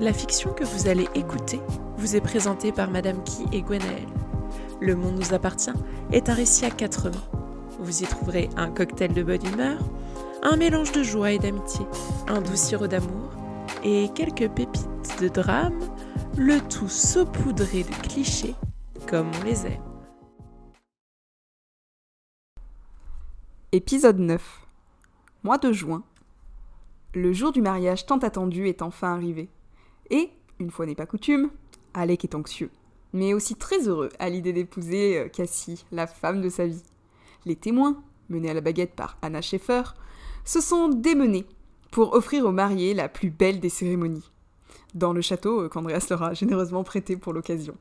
La fiction que vous allez écouter vous est présentée par Madame Key et Gwenaël. Le monde nous appartient est un récit à quatre mains. Vous y trouverez un cocktail de bonne humeur, un mélange de joie et d'amitié, un doux sirop d'amour et quelques pépites de drame, le tout saupoudré de clichés comme on les aime. Épisode 9 Mois de juin. Le jour du mariage tant attendu est enfin arrivé. Et, une fois n'est pas coutume, Alec est anxieux, mais aussi très heureux à l'idée d'épouser euh, Cassie, la femme de sa vie. Les témoins, menés à la baguette par Anna Schaeffer, se sont démenés pour offrir aux mariés la plus belle des cérémonies, dans le château euh, qu'Andreas leur a généreusement prêté pour l'occasion.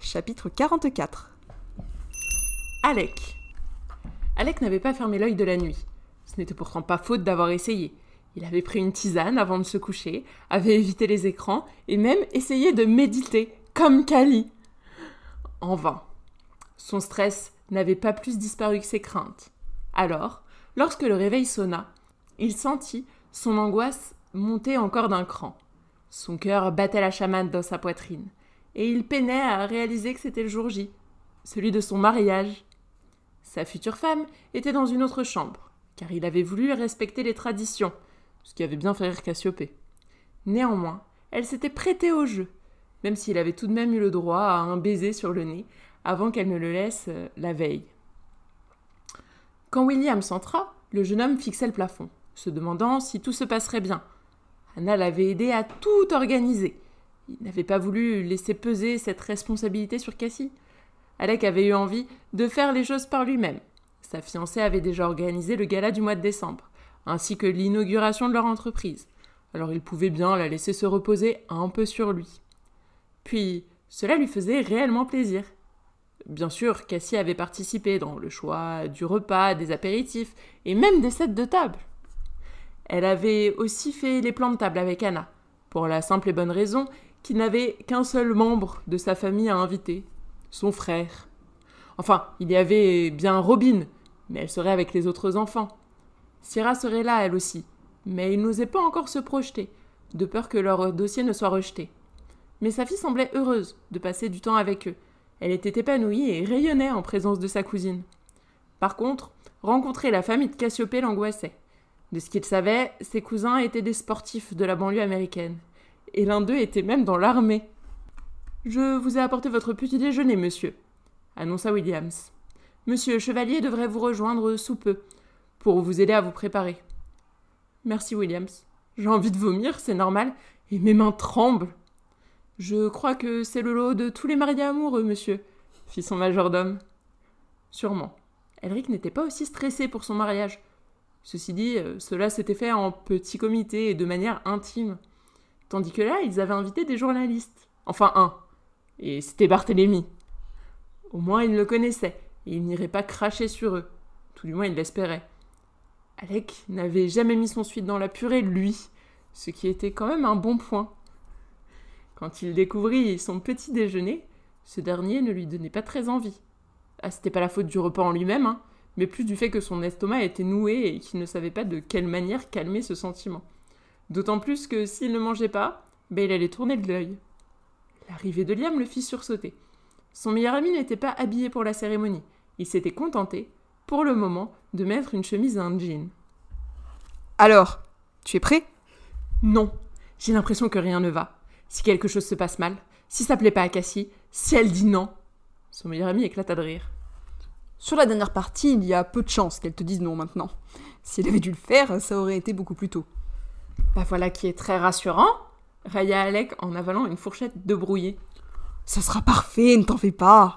Chapitre 44 Alec. Alec n'avait pas fermé l'œil de la nuit. Ce n'était pourtant pas faute d'avoir essayé. Il avait pris une tisane avant de se coucher, avait évité les écrans et même essayé de méditer, comme Kali. En vain. Son stress n'avait pas plus disparu que ses craintes. Alors, lorsque le réveil sonna, il sentit son angoisse monter encore d'un cran. Son cœur battait la chamade dans sa poitrine, et il peinait à réaliser que c'était le jour J, celui de son mariage. Sa future femme était dans une autre chambre, car il avait voulu respecter les traditions, ce qui avait bien fait rire Cassiopée. Néanmoins, elle s'était prêtée au jeu, même s'il avait tout de même eu le droit à un baiser sur le nez avant qu'elle ne le laisse euh, la veille. Quand William s'entra, le jeune homme fixait le plafond, se demandant si tout se passerait bien. Anna l'avait aidé à tout organiser. Il n'avait pas voulu laisser peser cette responsabilité sur Cassie. Alec avait eu envie de faire les choses par lui-même. Sa fiancée avait déjà organisé le gala du mois de décembre ainsi que l'inauguration de leur entreprise. Alors il pouvait bien la laisser se reposer un peu sur lui. Puis, cela lui faisait réellement plaisir. Bien sûr, Cassie avait participé dans le choix du repas, des apéritifs et même des sets de table. Elle avait aussi fait les plans de table avec Anna, pour la simple et bonne raison qu'il n'avait qu'un seul membre de sa famille à inviter, son frère. Enfin, il y avait bien Robin, mais elle serait avec les autres enfants. Syrah serait là, elle aussi, mais ils n'osaient pas encore se projeter, de peur que leur dossier ne soit rejeté. Mais sa fille semblait heureuse de passer du temps avec eux. Elle était épanouie et rayonnait en présence de sa cousine. Par contre, rencontrer la famille de Cassiopée l'angoissait. De ce qu'il savait, ses cousins étaient des sportifs de la banlieue américaine. Et l'un d'eux était même dans l'armée. Je vous ai apporté votre petit déjeuner, monsieur, annonça Williams. Monsieur Chevalier devrait vous rejoindre sous peu pour vous aider à vous préparer. Merci, Williams. J'ai envie de vomir, c'est normal, et mes mains tremblent. Je crois que c'est le lot de tous les mariés amoureux, monsieur, fit son majordome. Sûrement. Elric n'était pas aussi stressé pour son mariage. Ceci dit, euh, cela s'était fait en petit comité et de manière intime. Tandis que là, ils avaient invité des journalistes. Enfin, un. Et c'était Barthélemy. Au moins, il le connaissait, et il n'irait pas cracher sur eux. Tout du moins, il l'espérait. Alec n'avait jamais mis son suite dans la purée, lui, ce qui était quand même un bon point. Quand il découvrit son petit déjeuner, ce dernier ne lui donnait pas très envie. Ah, c'était pas la faute du repas en lui-même, hein, mais plus du fait que son estomac était noué et qu'il ne savait pas de quelle manière calmer ce sentiment. D'autant plus que s'il ne mangeait pas, ben il allait tourner de l'œil. L'arrivée de Liam le fit sursauter. Son meilleur ami n'était pas habillé pour la cérémonie. Il s'était contenté, pour le moment, de mettre une chemise et un jean. Alors, tu es prêt? Non. J'ai l'impression que rien ne va. Si quelque chose se passe mal, si ça plaît pas à Cassie, si elle dit non. Son meilleur ami éclata de rire. Sur la dernière partie, il y a peu de chances qu'elle te dise non maintenant. Si elle avait dû le faire, ça aurait été beaucoup plus tôt. Bah voilà qui est très rassurant, railla Alec en avalant une fourchette de brouillé. Ça sera parfait, ne t'en fais pas.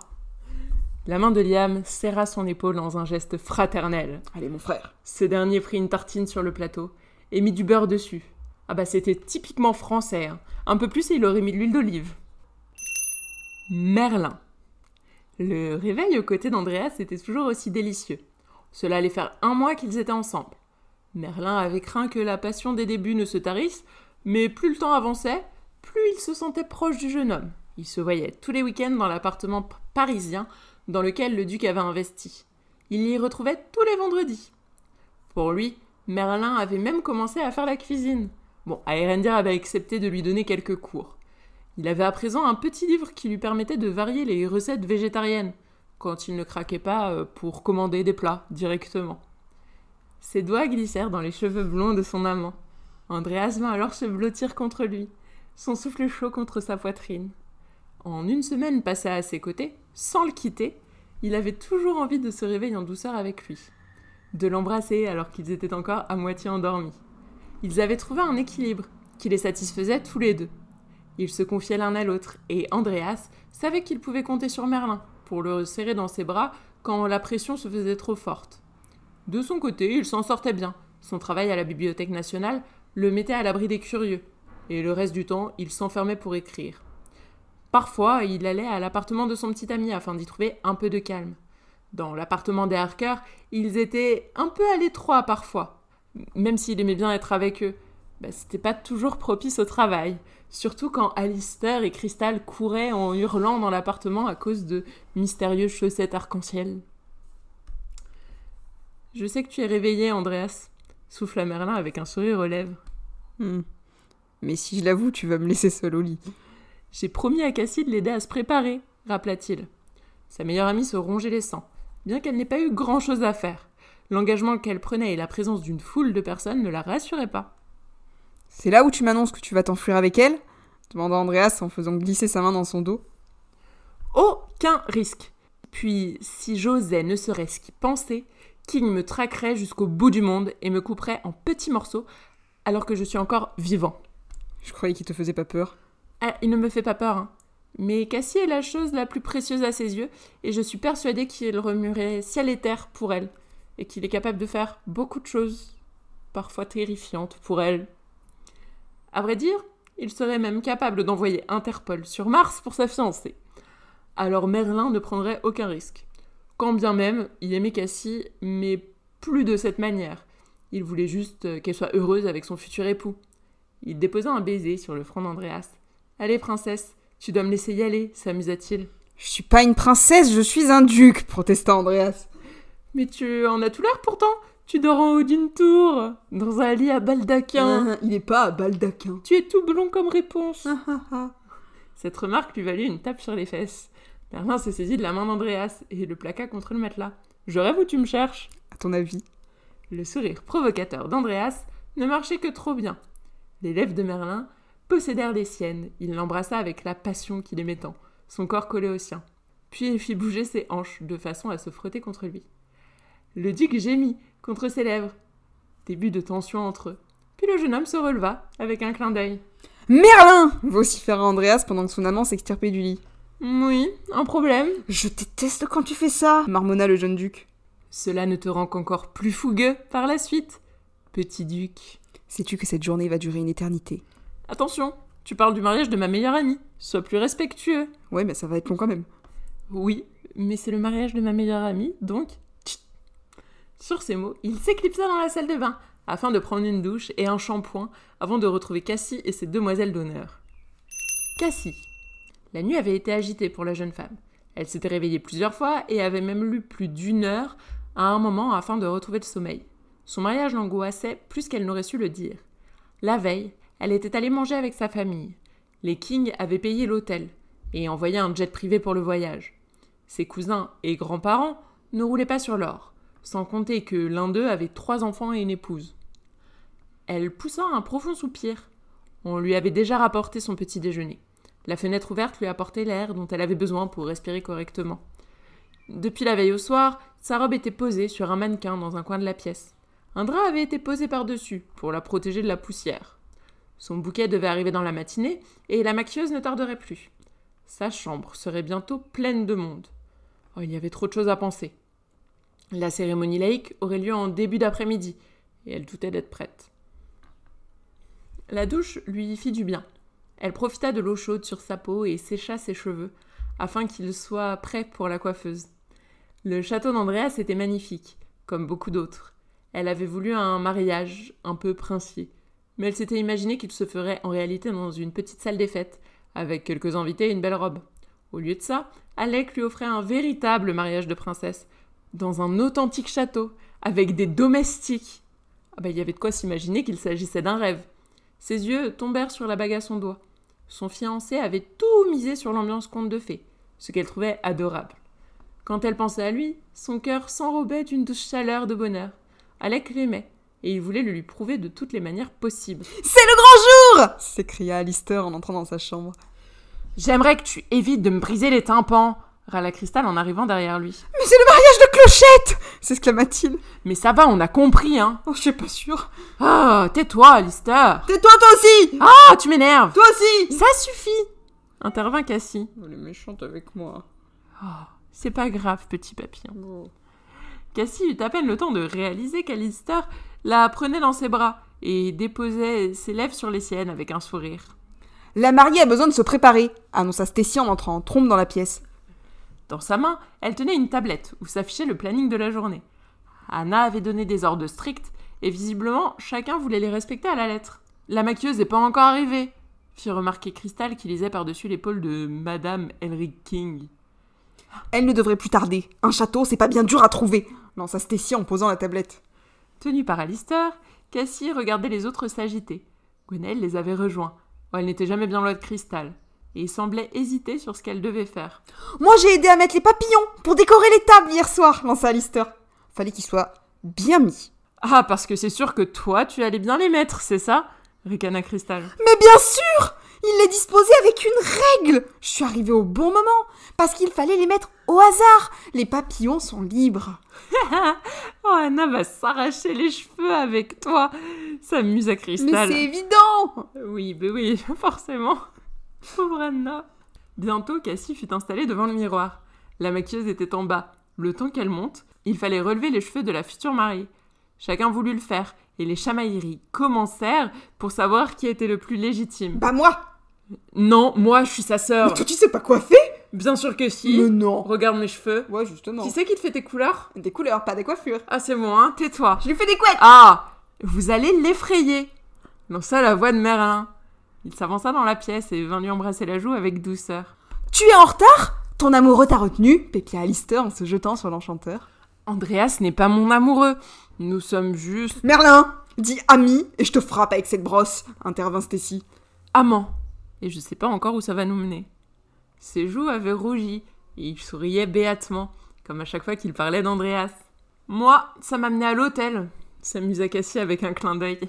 La main de Liam serra son épaule dans un geste fraternel. Allez, mon frère. Ce dernier prit une tartine sur le plateau et mit du beurre dessus. Ah bah c'était typiquement français. Hein. Un peu plus et il aurait mis de l'huile d'olive. Merlin. Le réveil aux côtés d'Andreas était toujours aussi délicieux. Cela allait faire un mois qu'ils étaient ensemble. Merlin avait craint que la passion des débuts ne se tarisse, mais plus le temps avançait, plus il se sentait proche du jeune homme. Il se voyait tous les week-ends dans l'appartement parisien dans lequel le duc avait investi. Il y retrouvait tous les vendredis. Pour lui, Merlin avait même commencé à faire la cuisine. Bon, Aérendir avait accepté de lui donner quelques cours. Il avait à présent un petit livre qui lui permettait de varier les recettes végétariennes, quand il ne craquait pas euh, pour commander des plats directement. Ses doigts glissèrent dans les cheveux blonds de son amant. Andreas vint alors se blottir contre lui, son souffle chaud contre sa poitrine. En une semaine passée à ses côtés, sans le quitter, il avait toujours envie de se réveiller en douceur avec lui, de l'embrasser alors qu'ils étaient encore à moitié endormis. Ils avaient trouvé un équilibre qui les satisfaisait tous les deux. Ils se confiaient l'un à l'autre, et Andreas savait qu'il pouvait compter sur Merlin pour le serrer dans ses bras quand la pression se faisait trop forte. De son côté, il s'en sortait bien. Son travail à la Bibliothèque nationale le mettait à l'abri des curieux, et le reste du temps, il s'enfermait pour écrire. Parfois, il allait à l'appartement de son petit ami afin d'y trouver un peu de calme. Dans l'appartement des Harker, ils étaient un peu à l'étroit parfois. Même s'il aimait bien être avec eux, bah, c'était pas toujours propice au travail. Surtout quand Alistair et Crystal couraient en hurlant dans l'appartement à cause de mystérieuses chaussettes arc-en-ciel. Je sais que tu es réveillé, Andreas, souffla Merlin avec un sourire aux lèvres. Hmm. Mais si je l'avoue, tu vas me laisser seul au lit. J'ai promis à Cassie de l'aider à se préparer, rappela-t-il. Sa meilleure amie se rongeait les sangs, bien qu'elle n'ait pas eu grand-chose à faire. L'engagement qu'elle prenait et la présence d'une foule de personnes ne la rassuraient pas. C'est là où tu m'annonces que tu vas t'enfuir avec elle demanda Andreas en faisant glisser sa main dans son dos. Aucun risque. Puis, si j'osais ne serait-ce qu'y penser, King me traquerait jusqu'au bout du monde et me couperait en petits morceaux alors que je suis encore vivant. Je croyais qu'il te faisait pas peur. Ah, il ne me fait pas peur, hein. Mais Cassie est la chose la plus précieuse à ses yeux, et je suis persuadée qu'il remuerait ciel et terre pour elle, et qu'il est capable de faire beaucoup de choses, parfois terrifiantes pour elle. À vrai dire, il serait même capable d'envoyer Interpol sur Mars pour sa fiancée. Alors Merlin ne prendrait aucun risque. Quand bien même, il aimait Cassie, mais plus de cette manière. Il voulait juste qu'elle soit heureuse avec son futur époux. Il déposa un baiser sur le front d'Andreas. Allez, princesse, tu dois me laisser y aller, s'amusa-t-il. Je suis pas une princesse, je suis un duc, protesta Andreas. Mais tu en as tout l'air pourtant. Tu dors en haut d'une tour, dans un lit à baldaquin. Ah, il n'est pas à baldaquin. Tu es tout blond comme réponse. Cette remarque lui valut une tape sur les fesses. Merlin se saisit de la main d'Andreas et le plaqua contre le matelas. Je rêve où tu me cherches À ton avis Le sourire provocateur d'Andreas ne marchait que trop bien. Les lèvres de Merlin possédèrent les siennes. Il l'embrassa avec la passion qu'il aimait tant, son corps collé au sien. Puis il fit bouger ses hanches de façon à se frotter contre lui. Le duc gémit contre ses lèvres. Début de tension entre eux. Puis le jeune homme se releva avec un clin d'œil. Merlin vociféra Andreas pendant que son amant s'extirpait du lit. Oui, un problème. Je déteste quand tu fais ça marmonna le jeune duc. Cela ne te rend qu'encore plus fougueux par la suite, petit duc. Sais-tu que cette journée va durer une éternité? Attention, tu parles du mariage de ma meilleure amie. Sois plus respectueux. Ouais, mais ça va être long quand même. Oui, mais c'est le mariage de ma meilleure amie, donc. Tchit. Sur ces mots, il s'éclipsa dans la salle de bain afin de prendre une douche et un shampoing avant de retrouver Cassie et ses demoiselles d'honneur. Cassie. La nuit avait été agitée pour la jeune femme. Elle s'était réveillée plusieurs fois et avait même lu plus d'une heure à un moment afin de retrouver le sommeil. Son mariage l'angoissait plus qu'elle n'aurait su le dire. La veille, elle était allée manger avec sa famille. Les King avaient payé l'hôtel et envoyé un jet privé pour le voyage. Ses cousins et grands-parents ne roulaient pas sur l'or, sans compter que l'un d'eux avait trois enfants et une épouse. Elle poussa un profond soupir. On lui avait déjà rapporté son petit déjeuner. La fenêtre ouverte lui apportait l'air dont elle avait besoin pour respirer correctement. Depuis la veille au soir, sa robe était posée sur un mannequin dans un coin de la pièce. Un drap avait été posé par-dessus pour la protéger de la poussière. Son bouquet devait arriver dans la matinée, et la maquilleuse ne tarderait plus. Sa chambre serait bientôt pleine de monde. Oh, il y avait trop de choses à penser. La cérémonie laïque aurait lieu en début d'après-midi, et elle doutait d'être prête. La douche lui fit du bien. Elle profita de l'eau chaude sur sa peau et sécha ses cheveux, afin qu'ils soient prêts pour la coiffeuse. Le château d'Andreas était magnifique, comme beaucoup d'autres. Elle avait voulu un mariage un peu princier, mais elle s'était imaginé qu'il se ferait en réalité dans une petite salle des fêtes, avec quelques invités et une belle robe. Au lieu de ça, Alec lui offrait un véritable mariage de princesse, dans un authentique château, avec des domestiques. Ah bah, il y avait de quoi s'imaginer qu'il s'agissait d'un rêve. Ses yeux tombèrent sur la bague à son doigt. Son fiancé avait tout misé sur l'ambiance conte de fées, ce qu'elle trouvait adorable. Quand elle pensait à lui, son cœur s'enrobait d'une douce chaleur de bonheur. Alec l'aimait, et il voulait le lui prouver de toutes les manières possibles. C'est le grand jour s'écria Alistair en entrant dans sa chambre. J'aimerais que tu évites de me briser les tympans, râla Cristal en arrivant derrière lui. Mais c'est le mariage de Clochette s'exclama-t-il. Mais ça va, on a compris, hein. Oh, je suis pas sûre. Ah, tais-toi, Alistair. Tais-toi toi aussi Ah, tu m'énerves. Toi aussi Ça suffit intervint Cassie. Elle est méchante avec moi. C'est pas grave, petit papillon. Cassie eut à peine le temps de réaliser qu'Alistair la prenait dans ses bras et déposait ses lèvres sur les siennes avec un sourire. La mariée a besoin de se préparer, annonça Stacy en entrant en trompe dans la pièce. Dans sa main, elle tenait une tablette où s'affichait le planning de la journée. Anna avait donné des ordres stricts et visiblement chacun voulait les respecter à la lettre. La maquilleuse n'est pas encore arrivée, fit remarquer Crystal qui lisait par-dessus l'épaule de Madame Elric King. Elle ne devrait plus tarder. Un château, c'est pas bien dur à trouver, lança Stacy en posant la tablette. Tenue par Alistair, Cassie regardait les autres s'agiter. Gwenaëlle les avait rejoints. Oh, elle n'était jamais bien loin de Cristal, et semblait hésiter sur ce qu'elle devait faire. Moi, j'ai aidé à mettre les papillons pour décorer les tables hier soir, lança Alistair. Fallait qu'ils soient bien mis. Ah, parce que c'est sûr que toi, tu allais bien les mettre, c'est ça? ricana Cristal. Mais bien sûr Il les disposait avec une règle Je suis arrivée au bon moment, parce qu'il fallait les mettre au hasard. Les papillons sont libres. oh, Anna va s'arracher les cheveux avec toi. S'amuse à Mais Cristal. c'est évident Oui, ben oui, forcément. Pauvre Anna. Bientôt, Cassie fut installée devant le miroir. La maquilleuse était en bas. Le temps qu'elle monte, il fallait relever les cheveux de la future mariée. Chacun voulut le faire, et les chamailleries commencèrent pour savoir qui était le plus légitime. Bah moi Non, moi, je suis sa sœur. Mais toi, tu sais pas faire Bien sûr que si. Mais non Regarde mes cheveux. Ouais, justement. Qui c'est qui te fait tes couleurs Des couleurs, pas des coiffures. Ah, c'est moi, hein. Tais-toi. Je lui fais des couettes Ah Vous allez l'effrayer lança la voix de Merlin. Il s'avança dans la pièce et vint lui embrasser la joue avec douceur. Tu es en retard? Ton amoureux t'a retenu pépia Alistair en se jetant sur l'enchanteur. Andreas n'est pas mon amoureux. Nous sommes juste Merlin Dis ami et je te frappe avec cette brosse, intervint Stacy. amants. Et je sais pas encore où ça va nous mener. Ses joues avaient rougi et il souriait béatement, comme à chaque fois qu'il parlait d'Andreas. Moi, ça m'amenait à l'hôtel, s'amusa Cassie avec un clin d'œil.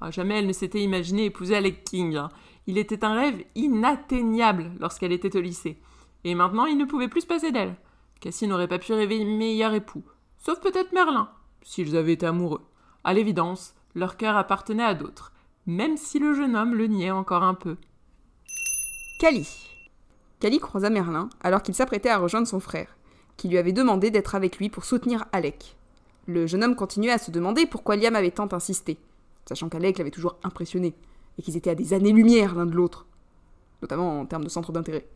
Ah, jamais elle ne s'était imaginé épouser Alec King. hein. Il était un rêve inatteignable lorsqu'elle était au lycée. Et maintenant, il ne pouvait plus se passer d'elle. Cassie n'aurait pas pu rêver meilleur époux. Sauf peut-être Merlin, s'ils avaient été amoureux. À l'évidence, leur cœur appartenait à d'autres, même si le jeune homme le niait encore un peu. Cali. Cali croisa Merlin alors qu'il s'apprêtait à rejoindre son frère, qui lui avait demandé d'être avec lui pour soutenir Alec. Le jeune homme continuait à se demander pourquoi Liam avait tant insisté, sachant qu'Alec l'avait toujours impressionné, et qu'ils étaient à des années-lumière l'un de l'autre, notamment en termes de centre d'intérêt.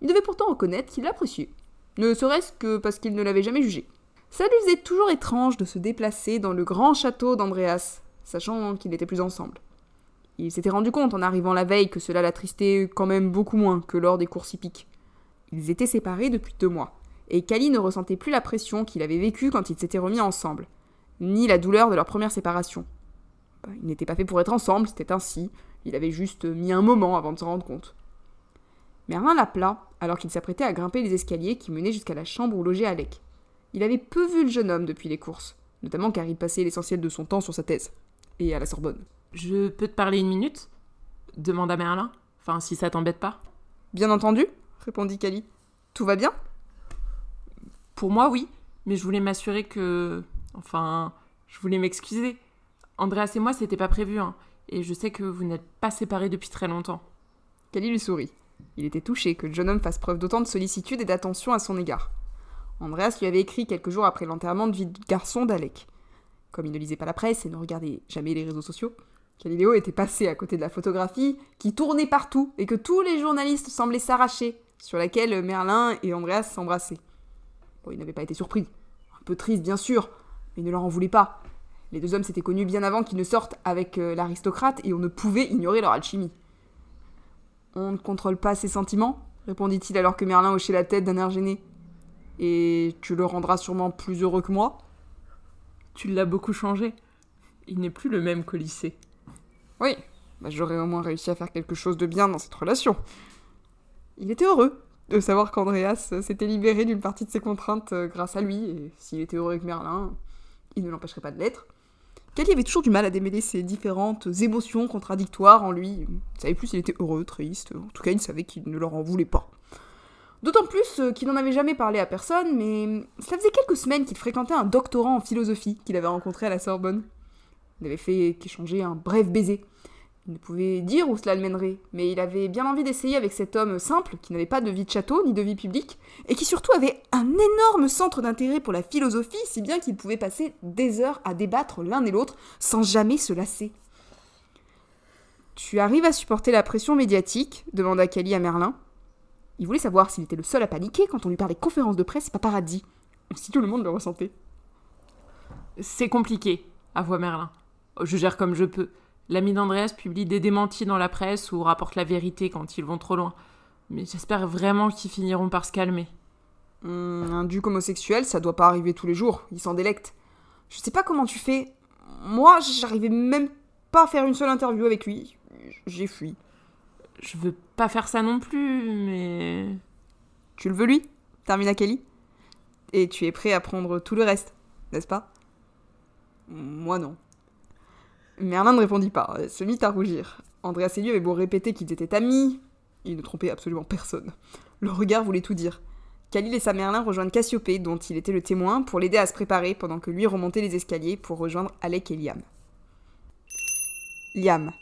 Il devait pourtant reconnaître qu'il l'appréciait, ne serait-ce que parce qu'il ne l'avait jamais jugé. Ça lui faisait toujours étrange de se déplacer dans le grand château d'Andreas, sachant qu'ils n'étaient plus ensemble. Il s'était rendu compte en arrivant la veille que cela l'attristait quand même beaucoup moins que lors des courses hippiques. Ils étaient séparés depuis deux mois, et Kali ne ressentait plus la pression qu'il avait vécue quand ils s'étaient remis ensemble, ni la douleur de leur première séparation. Bah, Ils n'étaient pas faits pour être ensemble, c'était ainsi, il avait juste mis un moment avant de s'en rendre compte. Merlin l'appela alors qu'il s'apprêtait à grimper les escaliers qui menaient jusqu'à la chambre où logeait Alec. Il avait peu vu le jeune homme depuis les courses, notamment car il passait l'essentiel de son temps sur sa thèse, et à la Sorbonne. Je peux te parler une minute? Demanda Merlin. Enfin, si ça t'embête pas. Bien entendu, répondit Kali. Tout va bien? Pour moi, oui, mais je voulais m'assurer que. Enfin, je voulais m'excuser. Andreas et moi, c'était pas prévu, hein, et je sais que vous n'êtes pas séparés depuis très longtemps. Kali lui sourit. Il était touché que le jeune homme fasse preuve d'autant de sollicitude et d'attention à son égard. Andreas lui avait écrit quelques jours après l'enterrement de vie de garçon d'Alec. Comme il ne lisait pas la presse et ne regardait jamais les réseaux sociaux, Galileo était passé à côté de la photographie qui tournait partout et que tous les journalistes semblaient s'arracher, sur laquelle Merlin et Andreas s'embrassaient. Bon, il n'avait pas été surpris. Un peu triste, bien sûr, mais il ne leur en voulait pas. Les deux hommes s'étaient connus bien avant qu'ils ne sortent avec euh, l'aristocrate et on ne pouvait ignorer leur alchimie. On ne contrôle pas ses sentiments? répondit-il alors que Merlin hochait la tête d'un air gêné. Et tu le rendras sûrement plus heureux que moi Tu l'as beaucoup changé. Il n'est plus le même qu'au lycée. Oui, bah, j'aurais au moins réussi à faire quelque chose de bien dans cette relation. Il était heureux de savoir qu'Andreas s'était libéré d'une partie de ses contraintes euh, grâce à lui, et s'il était heureux avec Merlin, il ne l'empêcherait pas de l'être. Kelly avait toujours du mal à démêler ces différentes émotions contradictoires en lui. Il savait plus s'il était heureux, triste, en tout cas il savait qu'il ne leur en voulait pas. D'autant plus euh, qu'il n'en avait jamais parlé à personne, mais ça faisait quelques semaines qu'il fréquentait un doctorant en philosophie qu'il avait rencontré à la Sorbonne. Il avait fait qu'échanger un bref baiser. Il ne pouvait dire où cela le mènerait, mais il avait bien envie d'essayer avec cet homme simple, qui n'avait pas de vie de château ni de vie publique, et qui surtout avait un énorme centre d'intérêt pour la philosophie, si bien qu'il pouvait passer des heures à débattre l'un et l'autre sans jamais se lasser. Tu arrives à supporter la pression médiatique? demanda Kelly à Merlin. Il voulait savoir s'il était le seul à paniquer quand on lui parlait conférence de presse et paparazzi. Si tout le monde le ressentait. C'est compliqué, avoua Merlin. Je gère comme je peux. L'ami d'Andreas publie des démentis dans la presse ou rapporte la vérité quand ils vont trop loin. Mais j'espère vraiment qu'ils finiront par se calmer. Hum, un duc homosexuel, ça doit pas arriver tous les jours. Il s'en délecte. Je sais pas comment tu fais. Moi, j'arrivais même pas à faire une seule interview avec lui. J'ai fui. Je veux pas faire ça non plus, mais. Tu le veux lui? Termina Kelly? Et tu es prêt à prendre tout le reste, n'est-ce pas? Moi non. Merlin ne répondit pas, se mit à rougir. Andreas et lui avaient beau répéter qu'ils étaient amis, ils ne trompaient absolument personne. Le regard voulait tout dire. Khalil et sa Merlin rejoignent Cassiopée, dont il était le témoin, pour l'aider à se préparer pendant que lui remontait les escaliers pour rejoindre Alec et Liam. Liam.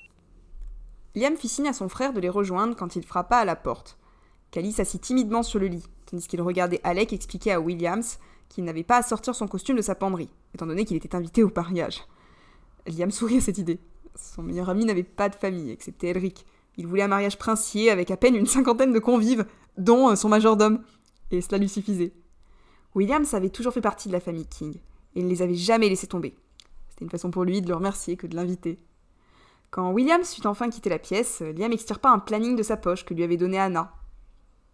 Liam fit signe à son frère de les rejoindre quand il frappa à la porte. Kali s'assit timidement sur le lit, tandis qu'il regardait Alec expliquer à Williams qu'il n'avait pas à sortir son costume de sa penderie, étant donné qu'il était invité au pariage. Liam sourit à cette idée. Son meilleur ami n'avait pas de famille, excepté Elric. Il voulait un mariage princier avec à peine une cinquantaine de convives, dont euh, son majordome. Et cela lui suffisait. Williams avait toujours fait partie de la famille King, et ne les avait jamais laissés tomber. C'était une façon pour lui de le remercier que de l'inviter. Quand Williams fut enfin quitté la pièce, Liam extirpa un planning de sa poche que lui avait donné Anna.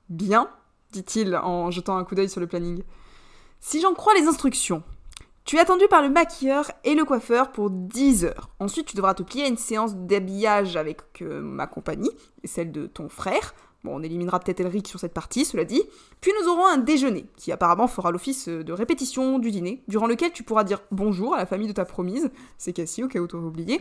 Bien, dit-il en jetant un coup d'œil sur le planning. Si j'en crois les instructions, tu es attendu par le maquilleur et le coiffeur pour 10 heures. Ensuite, tu devras te plier à une séance d'habillage avec euh, ma compagnie et celle de ton frère. Bon, on éliminera peut-être Elric sur cette partie, cela dit. Puis nous aurons un déjeuner, qui apparemment fera l'office de répétition du dîner, durant lequel tu pourras dire bonjour à la famille de ta promise, c'est Cassie, au cas où tu aurais oublié,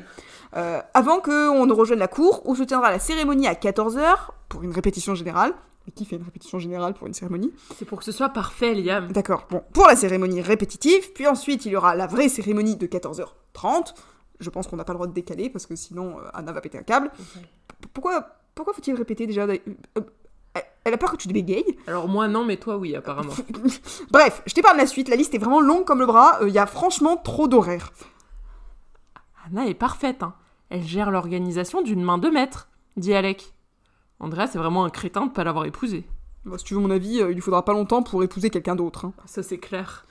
euh, avant qu'on ne rejoigne la cour, où se tiendra la cérémonie à 14h, pour une répétition générale, qui fait une répétition générale pour une cérémonie C'est pour que ce soit parfait, Liam. D'accord. Bon, pour la cérémonie répétitive, puis ensuite il y aura la vraie cérémonie de 14h30. Je pense qu'on n'a pas le droit de décaler parce que sinon euh, Anna va péter un câble. Pourquoi, pourquoi faut-il répéter déjà euh, euh, Elle a peur que tu te bégayes Alors moi non, mais toi oui, apparemment. Bref, je t'épargne la suite. La liste est vraiment longue comme le bras. Il y a franchement trop d'horaires. Anna est parfaite. Hein. Elle gère l'organisation d'une main de maître, dit Alec. Andrea, c'est vraiment un crétin de pas l'avoir épousé. Si tu veux mon avis, il lui faudra pas longtemps pour épouser quelqu'un d'autre. Hein. Ça, c'est clair.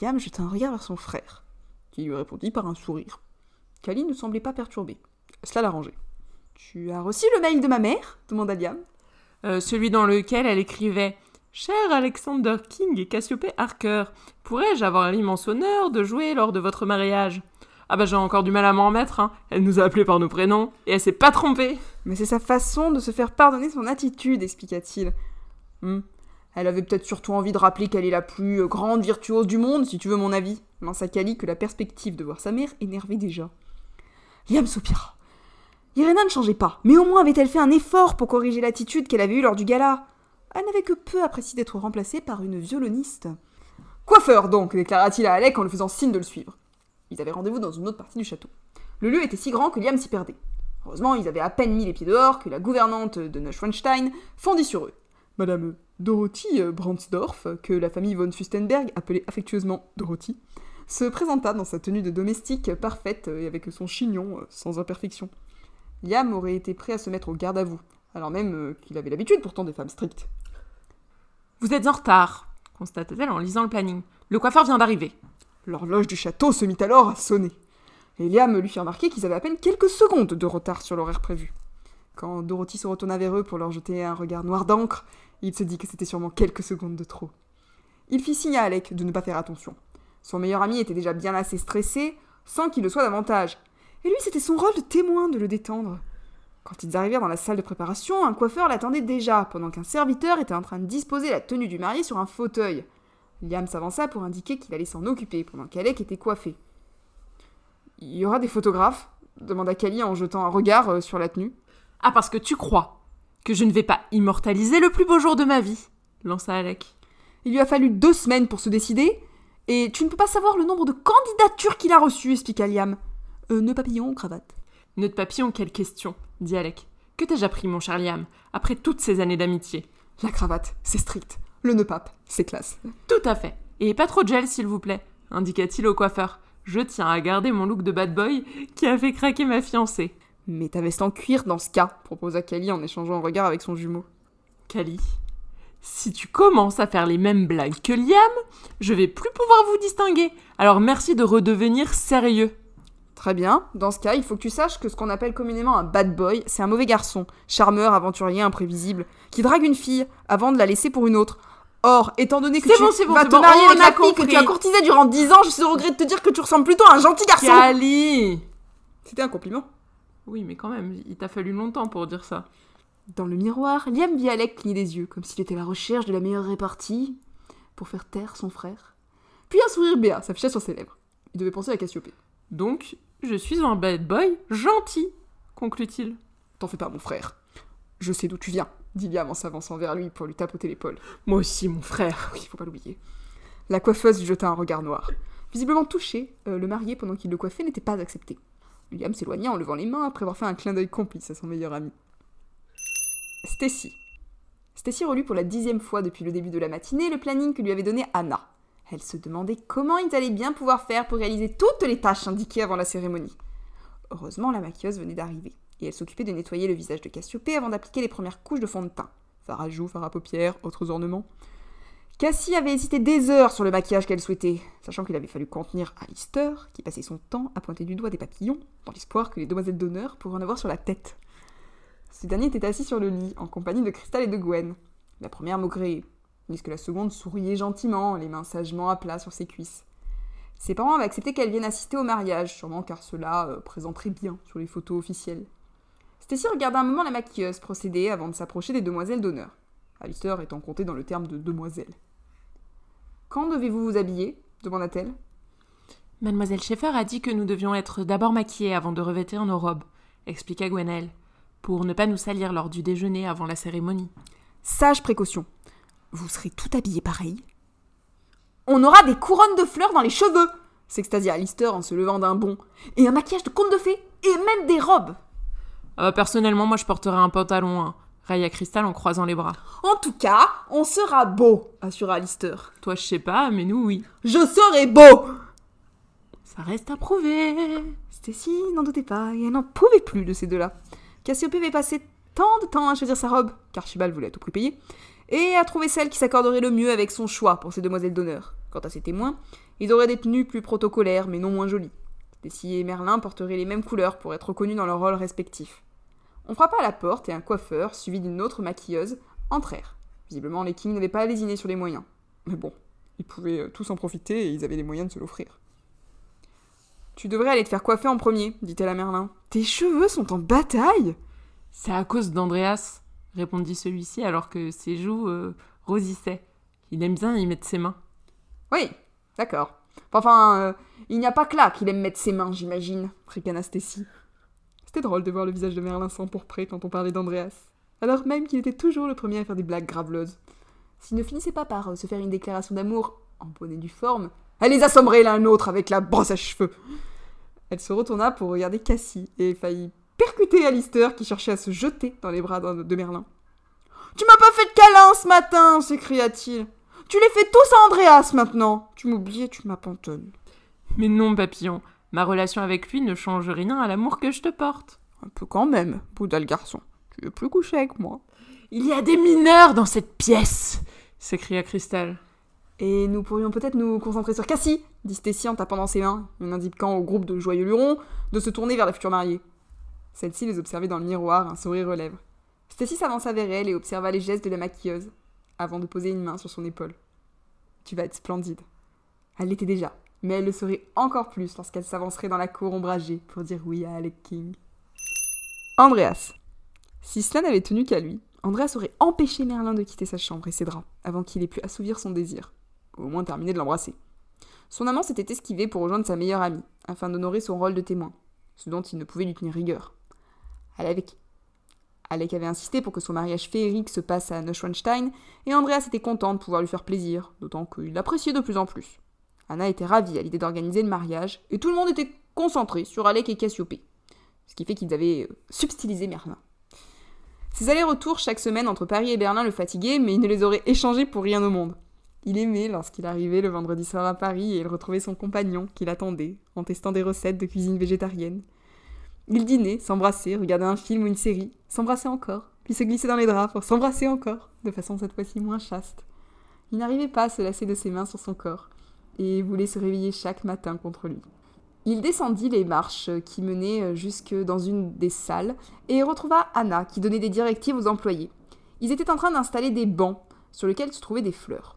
Liam jeta un regard vers son frère, qui lui répondit par un sourire. Kali ne semblait pas perturbée. Cela l'arrangeait. Tu as reçu le mail de ma mère? demanda Liam. Euh, celui dans lequel elle écrivait Cher Alexander King et Cassiopée Harker, pourrais-je avoir l'immense honneur de jouer lors de votre mariage? Ah bah j'ai encore du mal à m'en remettre, hein. Elle nous a appelés par nos prénoms, et elle s'est pas trompée. Mais c'est sa façon de se faire pardonner son attitude, expliqua-t-il. Hmm. Elle avait peut-être surtout envie de rappeler qu'elle est la plus grande virtuose du monde, si tu veux mon avis. Lança Kali que la perspective de voir sa mère énervait déjà. Liam soupira. Irena ne changeait pas, mais au moins avait-elle fait un effort pour corriger l'attitude qu'elle avait eue lors du gala. Elle n'avait que peu apprécié d'être remplacée par une violoniste. Coiffeur donc, déclara-t-il à Alec en lui faisant signe de le suivre. Ils avaient rendez-vous dans une autre partie du château. Le lieu était si grand que Liam s'y perdait. Heureusement, ils avaient à peine mis les pieds dehors que la gouvernante de Neuschwanstein fondit sur eux. Madame Dorothy Brandsdorf, que la famille von Fustenberg appelait affectueusement Dorothy, se présenta dans sa tenue de domestique parfaite et avec son chignon sans imperfection. Liam aurait été prêt à se mettre au garde à vous, alors même qu'il avait l'habitude pourtant des femmes strictes. Vous êtes en retard, constata-t-elle en lisant le planning. Le coiffeur vient d'arriver. L'horloge du château se mit alors à sonner. Et lui fit remarquer qu'ils avaient à peine quelques secondes de retard sur l'horaire prévu. Quand Dorothy se retourna vers eux pour leur jeter un regard noir d'encre, il se dit que c'était sûrement quelques secondes de trop. Il fit signe à Alec de ne pas faire attention. Son meilleur ami était déjà bien assez stressé, sans qu'il le soit davantage. Et lui, c'était son rôle de témoin de le détendre. Quand ils arrivèrent dans la salle de préparation, un coiffeur l'attendait déjà, pendant qu'un serviteur était en train de disposer la tenue du marié sur un fauteuil. Liam s'avança pour indiquer qu'il allait s'en occuper, pendant qu'Alec était coiffé. Il y aura des photographes? demanda Kali en jetant un regard euh, sur la tenue. Ah, parce que tu crois que je ne vais pas immortaliser le plus beau jour de ma vie? lança Alec. Il lui a fallu deux semaines pour se décider, et tu ne peux pas savoir le nombre de candidatures qu'il a reçues, expliqua Liam. Euh, nœud papillon ou cravate Nœud de papillon, quelle question dit Alec. Que t'ai-je appris, mon cher Liam, après toutes ces années d'amitié? La cravate, c'est strict. Le nœud pape, c'est classe. Tout à fait. Et pas trop de gel, s'il vous plaît, indiqua-t-il au coiffeur. Je tiens à garder mon look de bad boy qui a fait craquer ma fiancée. Mais ta veste en cuir dans ce cas, proposa Kali en échangeant un regard avec son jumeau. Kali, si tu commences à faire les mêmes blagues que Liam, je vais plus pouvoir vous distinguer. Alors merci de redevenir sérieux. Très bien. Dans ce cas, il faut que tu saches que ce qu'on appelle communément un bad boy, c'est un mauvais garçon, charmeur, aventurier, imprévisible, qui drague une fille avant de la laisser pour une autre. Or, étant donné que C'est tu bon, bon, vas te bon, marier on avec a la fille que tu as courtisée durant 10 ans, je suis au regret de te dire que tu ressembles plutôt à un gentil garçon. Kali C'était un compliment. Oui, mais quand même, il t'a fallu longtemps pour dire ça. Dans le miroir, Liam vit Alec cligner des yeux, comme s'il était à la recherche de la meilleure répartie pour faire taire son frère. Puis un sourire béat s'afficha sur ses lèvres. Il devait penser à Cassiopée. Donc, je suis un bad boy gentil, conclut-il. T'en fais pas, mon frère. Je sais d'où tu viens, dit Liam en s'avançant vers lui pour lui tapoter l'épaule. Moi aussi, mon frère. Oui, faut pas l'oublier. La coiffeuse lui jeta un regard noir. Visiblement touché, euh, le marié pendant qu'il le coiffait n'était pas accepté. Liam s'éloigna en levant les mains après avoir fait un clin d'œil complice à son meilleur ami. Stacy. Stacy relut pour la dixième fois depuis le début de la matinée le planning que lui avait donné Anna. Elle se demandait comment ils allaient bien pouvoir faire pour réaliser toutes les tâches indiquées avant la cérémonie. Heureusement, la maquilleuse venait d'arriver, et elle s'occupait de nettoyer le visage de Cassiopée avant d'appliquer les premières couches de fond de teint. Fard à joues, fard à paupières, autres ornements. Cassie avait hésité des heures sur le maquillage qu'elle souhaitait, sachant qu'il avait fallu contenir Alistair, qui passait son temps à pointer du doigt des papillons, dans l'espoir que les demoiselles d'honneur pourraient en avoir sur la tête. Ce dernier était assis sur le lit, en compagnie de Crystal et de Gwen. La première maugréait, tandis que la seconde souriait gentiment, les mains sagement à plat sur ses cuisses. Ses parents avaient accepté qu'elle vienne assister au mariage, sûrement car cela euh, présenterait bien sur les photos officielles. Stacy regarda un moment la maquilleuse procéder avant de s'approcher des demoiselles d'honneur. Alistair étant compté dans le terme de demoiselle. Quand devez-vous vous habiller? demanda-t-elle. Mademoiselle Schaeffer a dit que nous devions être d'abord maquillés avant de revêtir nos robes, expliqua Gwenelle, pour ne pas nous salir lors du déjeuner avant la cérémonie. Sage précaution. Vous serez tout habillé pareil. On aura des couronnes de fleurs dans les cheveux s'extasia Alistair en se levant d'un bond. Et un maquillage de conte de fées et même des robes Bah, personnellement, moi je porterais un pantalon, hein, Crystal en croisant les bras. En tout cas, on sera beau, assura Alistair. Toi, je sais pas, mais nous, oui. Je serai beau Ça reste à prouver. Stacy n'en doutait pas, et elle n'en pouvait plus de ces deux-là. Cassiopée avait passé tant de temps à choisir sa robe, qu'Archibald voulait à tout prix payer, et à trouver celle qui s'accorderait le mieux avec son choix pour ces demoiselles d'honneur. Quant à ses témoins, ils auraient des tenues plus protocolaires, mais non moins jolies. Stacy et Merlin porteraient les mêmes couleurs pour être reconnus dans leurs rôles respectifs. On frappa à la porte et un coiffeur, suivi d'une autre maquilleuse, entrèrent. Visiblement, les Kings n'avaient pas lésiné sur les moyens. Mais bon, ils pouvaient euh, tous en profiter et ils avaient les moyens de se l'offrir. Tu devrais aller te faire coiffer en premier, dit-elle à Merlin. Tes cheveux sont en bataille C'est à cause d'Andreas, répondit celui-ci alors que ses joues euh, rosissaient. Il aime bien y mettre ses mains. Oui, d'accord. Enfin, euh, il n'y a pas que là qu'il aime mettre ses mains, j'imagine, ricana Stacy. C'était drôle de voir le visage de Merlin s'empourprer quand on parlait d'Andreas, alors même qu'il était toujours le premier à faire des blagues graveleuses. S'il ne finissait pas par euh, se faire une déclaration d'amour en bonne et due forme, elle les assommerait l'un l'autre avec la brosse à cheveux. Elle se retourna pour regarder Cassie et faillit percuter Alistair qui cherchait à se jeter dans les bras de Merlin. Tu m'as pas fait de câlin ce matin s'écria-t-il. Tu les fais tous à Andreas maintenant. Tu m'oubliais, tu m'abandonnes. Mais non, papillon, ma relation avec lui ne change rien à l'amour que je te porte. Un peu quand même, bouda le garçon. Tu veux plus coucher avec moi. Il y a des mineurs dans cette pièce s'écria Crystal. Et nous pourrions peut-être nous concentrer sur Cassie, dit Stacy en tapant dans ses mains, en indiquant au groupe de joyeux lurons de se tourner vers la future mariée. Celle-ci les observait dans le miroir, un sourire aux lèvres. Stacy s'avança vers elle et observa les gestes de la maquilleuse, avant de poser une main sur son épaule. Tu vas être splendide. Elle l'était déjà, mais elle le serait encore plus lorsqu'elle s'avancerait dans la cour ombragée pour dire oui à Alec King. Andreas. Si cela n'avait tenu qu'à lui, Andreas aurait empêché Merlin de quitter sa chambre et ses draps avant qu'il ait pu assouvir son désir, ou au moins terminer de l'embrasser. Son amant s'était esquivé pour rejoindre sa meilleure amie, afin d'honorer son rôle de témoin, ce dont il ne pouvait lui tenir rigueur. Alec. Alec avait insisté pour que son mariage féerique se passe à Neuschwanstein, et Andreas était content de pouvoir lui faire plaisir, d'autant qu'il l'appréciait de plus en plus. Anna était ravie à l'idée d'organiser le mariage, et tout le monde était concentré sur Alec et Cassiopée, ce qui fait qu'ils avaient euh, subtilisé Merlin. Ses allers-retours chaque semaine entre Paris et Berlin le fatiguaient, mais il ne les aurait échangés pour rien au monde. Il aimait lorsqu'il arrivait le vendredi soir à Paris et il retrouvait son compagnon qui l'attendait, en testant des recettes de cuisine végétarienne. Il dînait, s'embrassait, regardait un film ou une série, s'embrassait encore, puis se glissait dans les draps pour s'embrasser encore, de façon cette fois-ci moins chaste. Il n'arrivait pas à se lasser de ses mains sur son corps, et voulait se réveiller chaque matin contre lui. Il descendit les marches qui menaient jusque dans une des salles et retrouva Anna qui donnait des directives aux employés. Ils étaient en train d'installer des bancs sur lesquels se trouvaient des fleurs.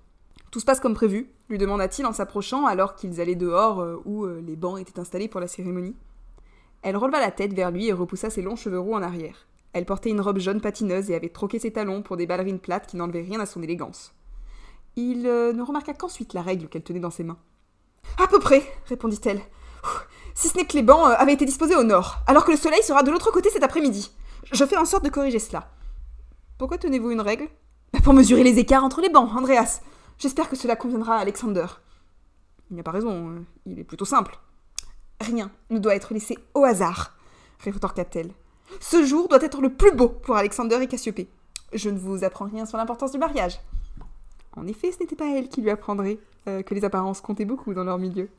Tout se passe comme prévu, lui demanda-t-il en s'approchant alors qu'ils allaient dehors euh, où euh, les bancs étaient installés pour la cérémonie. Elle releva la tête vers lui et repoussa ses longs cheveux roux en arrière. Elle portait une robe jaune patineuse et avait troqué ses talons pour des ballerines plates qui n'enlevaient rien à son élégance. Il euh, ne remarqua qu'ensuite la règle qu'elle tenait dans ses mains. À peu près, répondit-elle. Si ce n'est que les bancs avaient été disposés au nord, alors que le soleil sera de l'autre côté cet après-midi. Je fais en sorte de corriger cela. Pourquoi tenez-vous une règle? Bah, Pour mesurer les écarts entre les bancs, Andreas. J'espère que cela conviendra à Alexander. Il n'a pas raison, euh, il est plutôt simple. Rien ne doit être laissé au hasard, rétorqua-t-elle. Ce jour doit être le plus beau pour Alexander et Cassiopée. Je ne vous apprends rien sur l'importance du mariage. En effet, ce n'était pas elle qui lui apprendrait euh, que les apparences comptaient beaucoup dans leur milieu.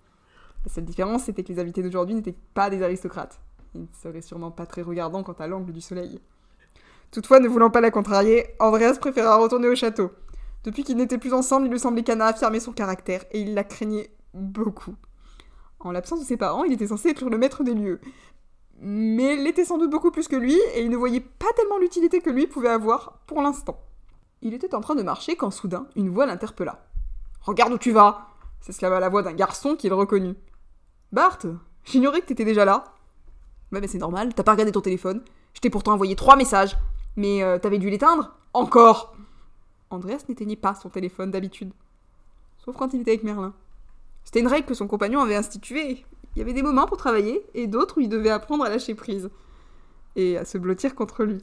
La seule différence, c'était que les invités d'aujourd'hui n'étaient pas des aristocrates. Ils ne seraient sûrement pas très regardants quant à l'angle du soleil. Toutefois, ne voulant pas la contrarier, Andreas préféra retourner au château. Depuis qu'ils n'étaient plus ensemble, il lui semblait qu'Anna affirmait son caractère, et il la craignait beaucoup. En l'absence de ses parents, il était censé être le maître des lieux. Mais elle l'était sans doute beaucoup plus que lui, et il ne voyait pas tellement l'utilité que lui pouvait avoir pour l'instant. Il était en train de marcher quand soudain, une voix l'interpella. Regarde où tu vas s'exclama la voix d'un garçon qu'il reconnut. Bart, j'ignorais que t'étais déjà là. Mais c'est normal, t'as pas regardé ton téléphone. Je t'ai pourtant envoyé trois messages. Mais euh, t'avais dû l'éteindre Encore Andreas n'éteignait pas son téléphone d'habitude. Sauf quand il était avec Merlin. C'était une règle que son compagnon avait instituée. Il y avait des moments pour travailler et d'autres où il devait apprendre à lâcher prise. Et à se blottir contre lui.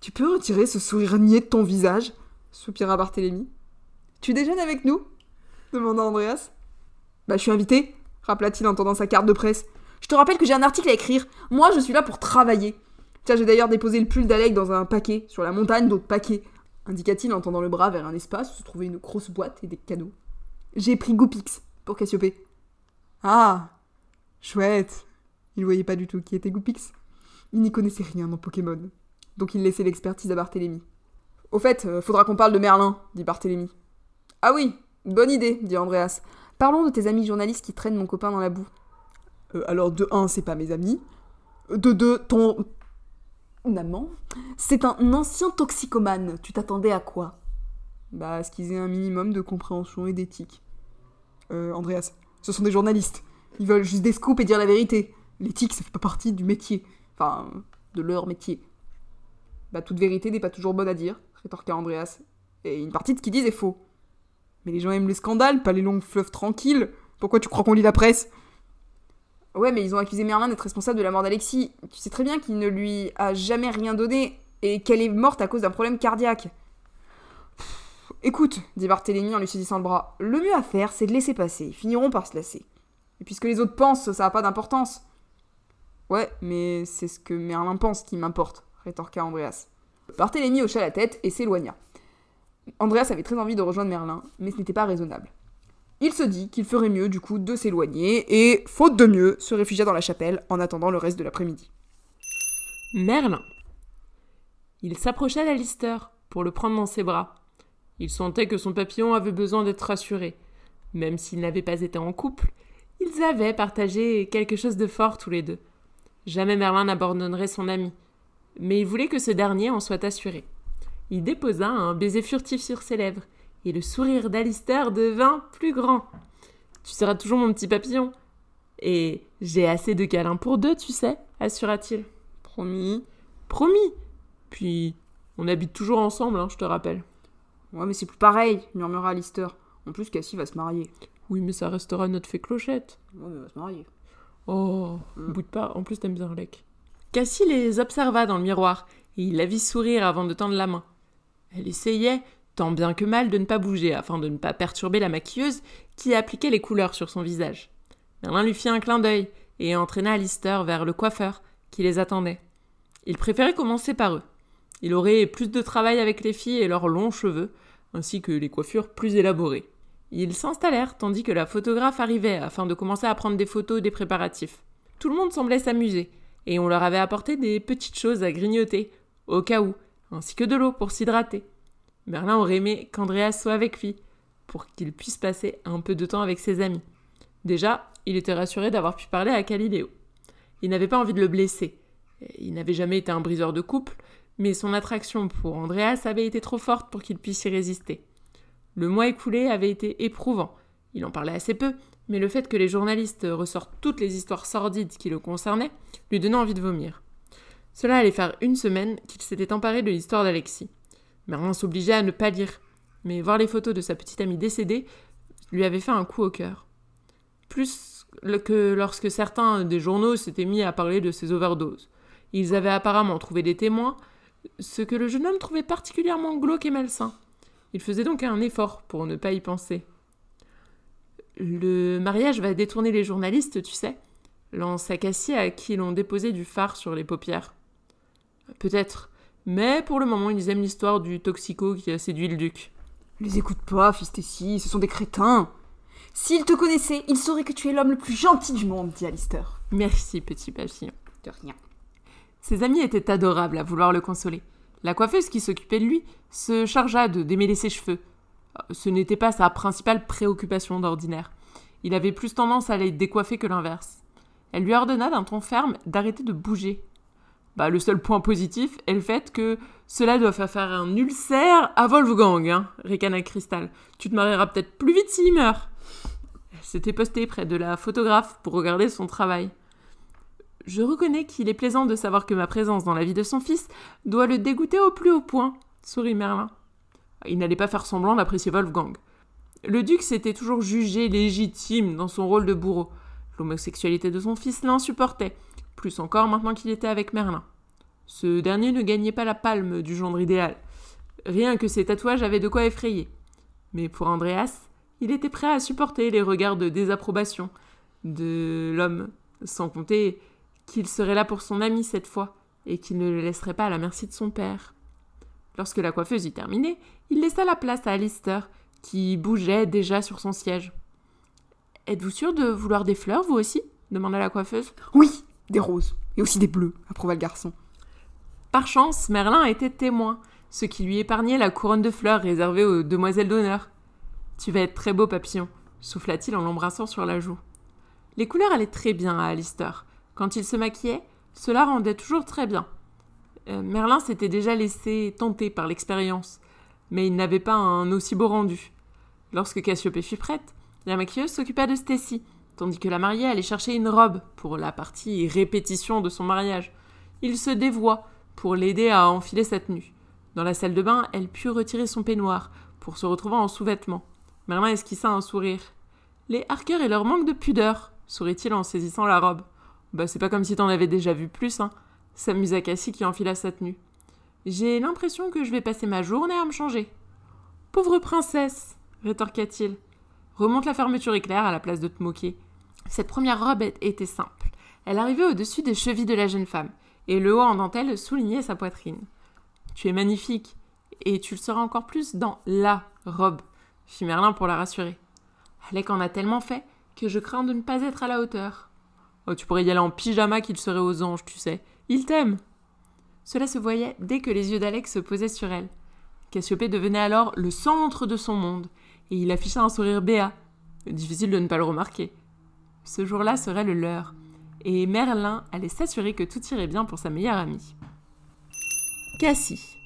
Tu peux retirer ce sourire niais de ton visage soupira Barthélemy. Tu déjeunes avec nous demanda Andreas. Bah, je suis invité, rappela-t-il en tendant sa carte de presse. Je te rappelle que j'ai un article à écrire. Moi, je suis là pour travailler. Tiens, j'ai d'ailleurs déposé le pull d'Alec dans un paquet, sur la montagne d'autres paquets indiqua-t-il en tendant le bras vers un espace où se trouvait une grosse boîte et des cadeaux. J'ai pris Goupix pour Cassiopée. Ah Chouette Il voyait pas du tout qui était Goupix. Il n'y connaissait rien en Pokémon. Donc il laissait l'expertise à Barthélemy. Au fait, euh, faudra qu'on parle de Merlin, dit Barthélemy. Ah oui, bonne idée, dit Andreas. Parlons de tes amis journalistes qui traînent mon copain dans la boue. Euh, alors, de un, c'est pas mes amis. De deux, ton, amant C'est un ancien toxicomane. Tu t'attendais à quoi? Bah, à ce qu'ils aient un minimum de compréhension et d'éthique. Euh, Andreas, ce sont des journalistes. Ils veulent juste des scoops et dire la vérité. L'éthique, ça fait pas partie du métier. Enfin, de leur métier. Bah, toute vérité n'est pas toujours bonne à dire, rétorqua Andreas. Et une partie de ce qu'ils disent est faux. Mais les gens aiment les scandales, pas les longs fleuves tranquilles. Pourquoi tu crois qu'on lit la presse? Ouais, mais ils ont accusé Merlin d'être responsable de la mort d'Alexis. Tu sais très bien qu'il ne lui a jamais rien donné et qu'elle est morte à cause d'un problème cardiaque. écoute, dit Barthélemy en lui saisissant le bras, le mieux à faire, c'est de laisser passer. Ils finiront par se lasser. Et puisque les autres pensent, ça n'a pas d'importance. Ouais, mais c'est ce que Merlin pense qui m'importe, rétorqua Andreas. Barthélemy hocha la tête et s'éloigna. Andreas avait très envie de rejoindre Merlin, mais ce n'était pas raisonnable. Il se dit qu'il ferait mieux du coup de s'éloigner et, faute de mieux, se réfugia dans la chapelle en attendant le reste de l'après-midi. Merlin. Il s'approcha d'Alister pour le prendre dans ses bras. Il sentait que son papillon avait besoin d'être rassuré. Même s'ils n'avaient pas été en couple, ils avaient partagé quelque chose de fort tous les deux. Jamais Merlin n'abandonnerait son ami, mais il voulait que ce dernier en soit assuré. Il déposa un baiser furtif sur ses lèvres et le sourire d'Alistair devint plus grand. Tu seras toujours mon petit papillon. Et j'ai assez de câlins pour deux, tu sais, assura-t-il. Promis. Promis. Puis, on habite toujours ensemble, hein, je te rappelle. Ouais, mais c'est plus pareil, murmura Lister. En plus, Cassie va se marier. Oui, mais ça restera notre fée clochette. Ouais, mais elle va se marier. Oh, Mm. boude pas, en plus t'aimes bien Lec. Cassie les observa dans le miroir, et il la vit sourire avant de tendre la main. Elle essayait, tant bien que mal, de ne pas bouger, afin de ne pas perturber la maquilleuse qui appliquait les couleurs sur son visage. Merlin lui fit un clin d'œil, et entraîna Lister vers le coiffeur, qui les attendait. Il préférait commencer par eux. Il aurait plus de travail avec les filles et leurs longs cheveux, ainsi que les coiffures plus élaborées. Ils s'installèrent tandis que la photographe arrivait afin de commencer à prendre des photos des préparatifs. Tout le monde semblait s'amuser, et on leur avait apporté des petites choses à grignoter, au cas où, ainsi que de l'eau pour s'hydrater. Merlin aurait aimé qu'Andreas soit avec lui, pour qu'il puisse passer un peu de temps avec ses amis. Déjà, il était rassuré d'avoir pu parler à Caliléo. Il n'avait pas envie de le blesser. Il n'avait jamais été un briseur de couple, mais son attraction pour Andreas avait été trop forte pour qu'il puisse y résister. Le mois écoulé avait été éprouvant. Il en parlait assez peu, mais le fait que les journalistes ressortent toutes les histoires sordides qui le concernaient lui donnait envie de vomir. Cela allait faire une semaine qu'il s'était emparé de l'histoire d'Alexis. Merlin s'obligeait à ne pas lire, mais voir les photos de sa petite amie décédée lui avait fait un coup au cœur. Plus que lorsque certains des journaux s'étaient mis à parler de ses overdoses. Ils avaient apparemment trouvé des témoins, ce que le jeune homme trouvait particulièrement glauque et malsain. Il faisait donc un effort pour ne pas y penser. Le mariage va détourner les journalistes, tu sais, lance Cassie à qui l'on déposé du fard sur les paupières. Peut-être, mais pour le moment ils aiment l'histoire du toxico qui a séduit le duc. Les écoute pas, fils Tessie, ce sont des crétins. S'ils te connaissaient, ils sauraient que tu es l'homme le plus gentil du monde, dit Alistair. Merci, petit papillon. De rien. Ses amis étaient adorables à vouloir le consoler. La coiffeuse qui s'occupait de lui se chargea de démêler ses cheveux. Ce n'était pas sa principale préoccupation d'ordinaire. Il avait plus tendance à les décoiffer que l'inverse. Elle lui ordonna d'un ton ferme d'arrêter de bouger. Bah, le seul point positif est le fait que cela doit faire faire un ulcère à Wolfgang, hein, ricana Cristal. Tu te marieras peut-être plus vite s'il meurt. Elle s'était postée près de la photographe pour regarder son travail. Je reconnais qu'il est plaisant de savoir que ma présence dans la vie de son fils doit le dégoûter au plus haut point, sourit Merlin. Il n'allait pas faire semblant d'apprécier Wolfgang. Le duc s'était toujours jugé légitime dans son rôle de bourreau. L'homosexualité de son fils l'insupportait, plus encore maintenant qu'il était avec Merlin. Ce dernier ne gagnait pas la palme du gendre idéal. Rien que ses tatouages avaient de quoi effrayer. Mais pour Andreas, il était prêt à supporter les regards de désapprobation de l'homme, sans compter qu'il serait là pour son ami cette fois, et qu'il ne le laisserait pas à la merci de son père. Lorsque la coiffeuse eut terminé, il laissa la place à Alistair, qui bougeait déjà sur son siège. Êtes-vous sûr de vouloir des fleurs, vous aussi? demanda la coiffeuse. Oui, des roses. Et aussi des bleus, approuva le garçon. Par chance, Merlin était témoin, ce qui lui épargnait la couronne de fleurs réservée aux demoiselles d'honneur. Tu vas être très beau, papillon, souffla-t-il en l'embrassant sur la joue. Les couleurs allaient très bien à Alistair. Quand il se maquillait, cela rendait toujours très bien. Euh, Merlin s'était déjà laissé tenter par l'expérience, mais il n'avait pas un aussi beau rendu. Lorsque Cassiopée fut prête, la maquilleuse s'occupa de Stacy, tandis que la mariée allait chercher une robe pour la partie répétition de son mariage. Il se dévoua pour l'aider à enfiler sa tenue. Dans la salle de bain, elle put retirer son peignoir pour se retrouver en sous-vêtements. Merlin esquissa un sourire. Les Harker et leur manque de pudeur, sourit-il en saisissant la robe. Bah, c'est pas comme si t'en avais déjà vu plus, hein, s'amusa Cassie qui enfila sa tenue. J'ai l'impression que je vais passer ma journée à me changer. Pauvre princesse, rétorqua-t-il. Remonte la fermeture éclair à la place de te moquer. Cette première robe était simple. Elle arrivait au-dessus des chevilles de la jeune femme, et le haut en dentelle soulignait sa poitrine. Tu es magnifique, et tu le seras encore plus dans la robe, fit Merlin pour la rassurer. Alec en a tellement fait que je crains de ne pas être à la hauteur. Oh, tu pourrais y aller en pyjama qu'il serait aux anges, tu sais. Il t'aime. Cela se voyait dès que les yeux d'Alex se posaient sur elle. Cassiopée devenait alors le centre de son monde, et il affichait un sourire béat. Difficile de ne pas le remarquer. Ce jour-là serait le leur, et Merlin allait s'assurer que tout irait bien pour sa meilleure amie. Cassie.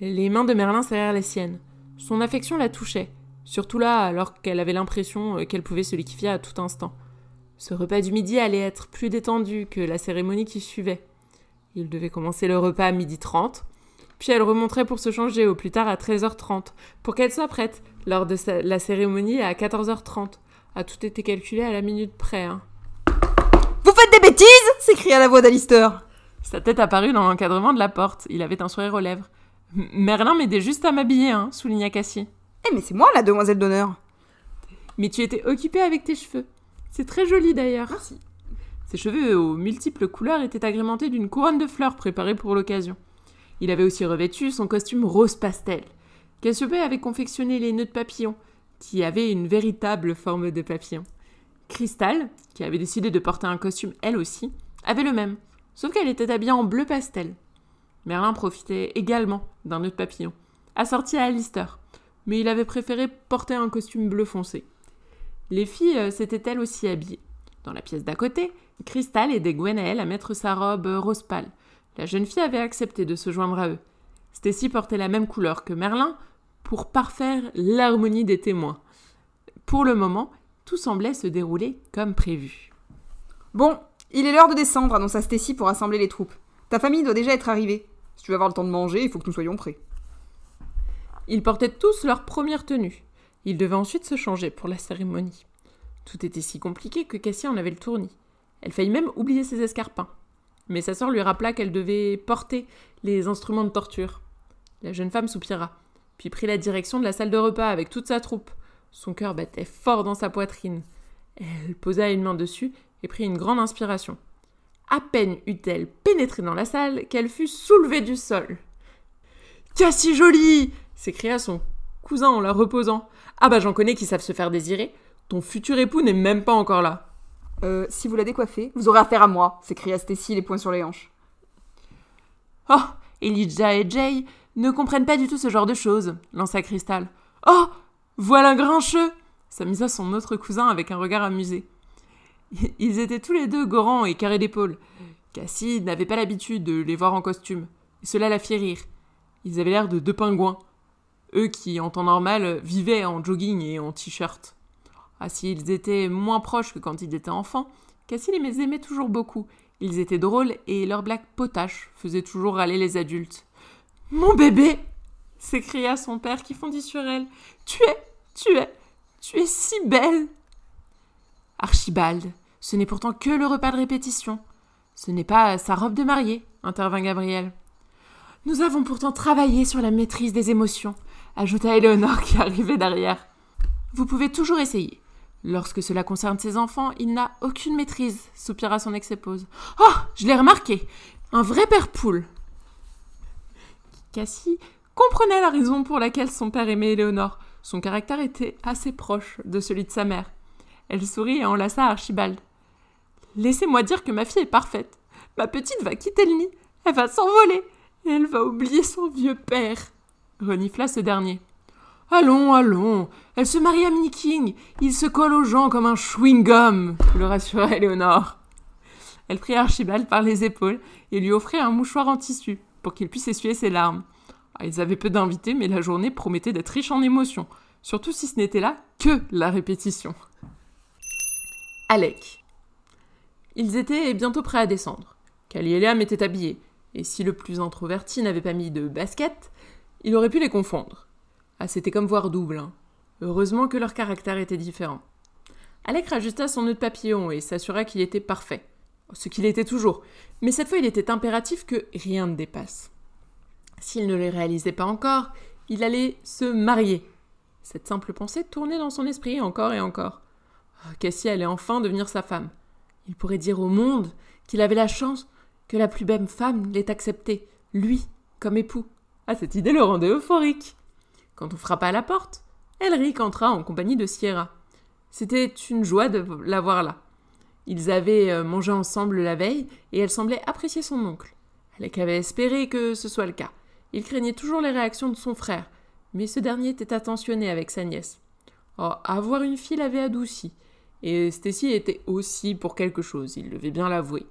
Les mains de Merlin serrèrent les siennes. Son affection la touchait, surtout là alors qu'elle avait l'impression qu'elle pouvait se liquéfier à tout instant. Ce repas du midi allait être plus détendu que la cérémonie qui suivait. Il devait commencer le repas à midi 30, puis elle remonterait pour se changer au plus tard à 13h30, pour qu'elle soit prête lors de la cérémonie à 14h30. A tout été calculé à la minute près. Hein. Vous faites des bêtises s'écria la voix d'Alistair. Sa tête apparut dans l'encadrement de la porte. Il avait un sourire aux lèvres. Merlin m'aidait juste à m'habiller, hein, souligna Cassie. Eh mais c'est moi la demoiselle d'honneur. Mais tu étais occupée avec tes cheveux. C'est très joli d'ailleurs. Merci. Ses cheveux aux multiples couleurs étaient agrémentés d'une couronne de fleurs préparée pour l'occasion. Il avait aussi revêtu son costume rose pastel. Cassiope avait confectionné les nœuds de papillon, qui avaient une véritable forme de papillon. Crystal, qui avait décidé de porter un costume elle aussi, avait le même, sauf qu'elle était habillée en bleu pastel. Merlin profitait également d'un nœud de papillon, assorti à Alistair, mais il avait préféré porter un costume bleu foncé. Les filles euh, s'étaient elles aussi habillées. Dans la pièce d'à côté, Crystal aidait Gwenaël à mettre sa robe euh, rose pâle. La jeune fille avait accepté de se joindre à eux. Stacy portait la même couleur que Merlin pour parfaire l'harmonie des témoins. Pour le moment, tout semblait se dérouler comme prévu. Bon, il est l'heure de descendre, annonça Stacy pour rassembler les troupes. Ta famille doit déjà être arrivée. Si tu veux avoir le temps de manger, il faut que nous soyons prêts. Ils portaient tous leur première tenue. Ils devaient ensuite se changer pour la cérémonie. Tout était si compliqué que Cassie en avait le tournis. Elle faillit même oublier ses escarpins. Mais sa sœur lui rappela qu'elle devait porter les instruments de torture. La jeune femme soupira, puis prit la direction de la salle de repas avec toute sa troupe. Son cœur battait fort dans sa poitrine. Elle posa une main dessus et prit une grande inspiration. À peine eut-elle pénétré dans la salle qu'elle fut soulevée du sol. Cassie jolie s'écria son cousin en la reposant. Ah bah j'en connais qui savent se faire désirer. Ton futur époux n'est même pas encore là. Euh, si vous la décoiffez, vous aurez affaire à moi, s'écria Stacy les poings sur les hanches. Oh Elijah et Jay ne comprennent pas du tout ce genre de choses, lança Crystal. Oh Voilà un grincheux s'amisa son autre cousin avec un regard amusé. Ils étaient tous les deux gorants et carrés d'épaule. Cassie n'avait pas l'habitude de les voir en costume, et cela la fit rire. Ils avaient l'air de deux pingouins, eux qui, en temps normal, vivaient en jogging et en t-shirt. Ah, s'ils étaient moins proches que quand ils étaient enfants, Cassie les aimait toujours beaucoup. Ils étaient drôles et leurs blagues potaches faisaient toujours râler les adultes. Mon bébé s'écria son père qui fondit sur elle. Tu es, tu es, tu es si belle Archibald, ce n'est pourtant que le repas de répétition. Ce n'est pas sa robe de mariée, intervint Gabriel. Nous avons pourtant travaillé sur la maîtrise des émotions, ajouta Éléonore qui arrivait derrière. Vous pouvez toujours essayer. Lorsque cela concerne ses enfants, il n'a aucune maîtrise, soupira son ex-épouse. Oh, je l'ai remarqué. Un vrai père poule. Cassie comprenait la raison pour laquelle son père aimait Éléonore. Son caractère était assez proche de celui de sa mère. Elle sourit et enlaça Archibald. Laissez-moi dire que ma fille est parfaite. Ma petite va quitter le nid. Elle va s'envoler. Et elle va oublier son vieux père. Renifla ce dernier. Allons, allons. Elle se marie à Minnie. Il se colle aux gens comme un chewing-gum, le rassura Éléonore. Elle prit Archibald par les épaules et lui offrit un mouchoir en tissu pour qu'il puisse essuyer ses larmes. Ah, ils avaient peu d'invités, mais la journée promettait d'être riche en émotions, surtout si ce n'était là que la répétition. Alec. Ils étaient bientôt prêts à descendre. Kali et Liam étaient habillés, et si le plus introverti n'avait pas mis de basket, il aurait pu les confondre. Ah, c'était comme voir double. Hein. Heureusement que leur caractère était différent. Alec rajusta son nœud de papillon et s'assura qu'il était parfait. Ce qu'il était toujours. Mais cette fois, il était impératif que rien ne dépasse. S'il ne le réalisait pas encore, il allait se marier. Cette simple pensée tournait dans son esprit encore et encore. Ah, Cassie allait enfin devenir sa femme. Il pourrait dire au monde qu'il avait la chance que la plus belle femme l'ait accepté, lui, comme époux. Cette idée le rendait euphorique. Quand on frappa à la porte, Elric entra en compagnie de Sierra. C'était une joie de la voir là. Ils avaient euh, mangé ensemble la veille et elle semblait apprécier son oncle. Alec avait espéré que ce soit le cas. Il craignait toujours les réactions de son frère, mais ce dernier était attentionné avec sa nièce. Oh, avoir une fille l'avait adouci, et Stacy était aussi pour quelque chose, il devait bien l'avouer.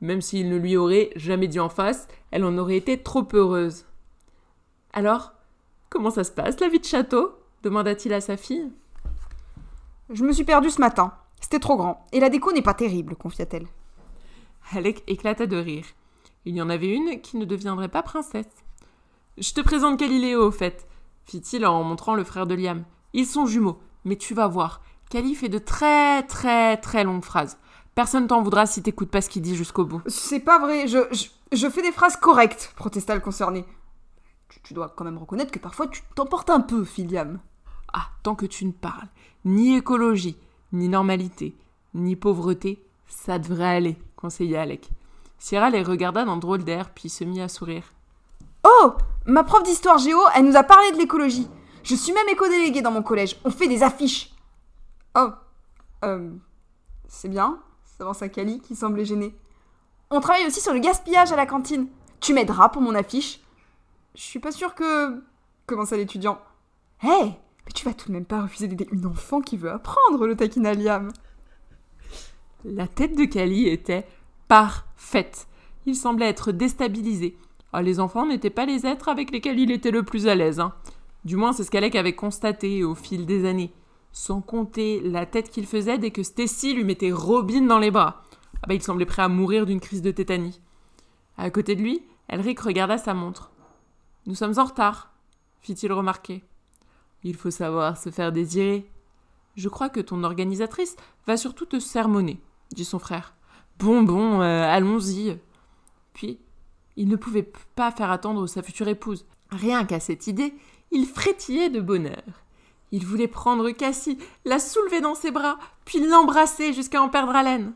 Même s'il ne lui aurait jamais dit en face, elle en aurait été trop heureuse. Alors, comment ça se passe, la vie de château? demanda-t-il à sa fille. Je me suis perdue ce matin. C'était trop grand. Et la déco n'est pas terrible, confia-t-elle. Alec éclata de rire. Il y en avait une qui ne deviendrait pas princesse. Je te présente Galiléo, au fait, fit-il en montrant le frère de Liam. Ils sont jumeaux, mais tu vas voir. Cali fait de très très très longues phrases. Personne t'en voudra si t'écoutes pas ce qu'il dit jusqu'au bout. C'est pas vrai, je, je, je fais des phrases correctes, protesta le concerné. Tu, tu dois quand même reconnaître que parfois tu t'emportes un peu, Philiam. Ah, tant que tu ne parles ni écologie, ni normalité, ni pauvreté, ça devrait aller, conseilla Alec. Sierra les regarda d'un drôle d'air, puis se mit à sourire. Oh Ma prof d'histoire géo, elle nous a parlé de l'écologie. Je suis même éco-déléguée dans mon collège. On fait des affiches. Oh. Euh. C'est bien, s'avança Kali, qui semblait gênée. On travaille aussi sur le gaspillage à la cantine. Tu m'aideras pour mon affiche Je suis pas sûre que. commença l'étudiant. Hé Mais tu vas tout de même pas refuser d'aider une enfant qui veut apprendre, le taquina Liam. La tête de Kali était parfaite. Il semblait être déstabilisé. Ah, les enfants n'étaient pas les êtres avec lesquels il était le plus à l'aise. hein. Du moins, c'est ce qu'Alec avait constaté au fil des années. Sans compter la tête qu'il faisait dès que Stacy lui mettait Robin dans les bras. Ah bah, il semblait prêt à mourir d'une crise de tétanie. À côté de lui, Elric regarda sa montre. Nous sommes en retard, fit-il remarquer. Il faut savoir se faire désirer. Je crois que ton organisatrice va surtout te sermonner, dit son frère. Bon, bon, euh, allons-y. Puis, il ne pouvait pas faire attendre sa future épouse. Rien qu'à cette idée, il frétillait de bonheur. Il voulait prendre Cassie, la soulever dans ses bras, puis l'embrasser jusqu'à en perdre haleine.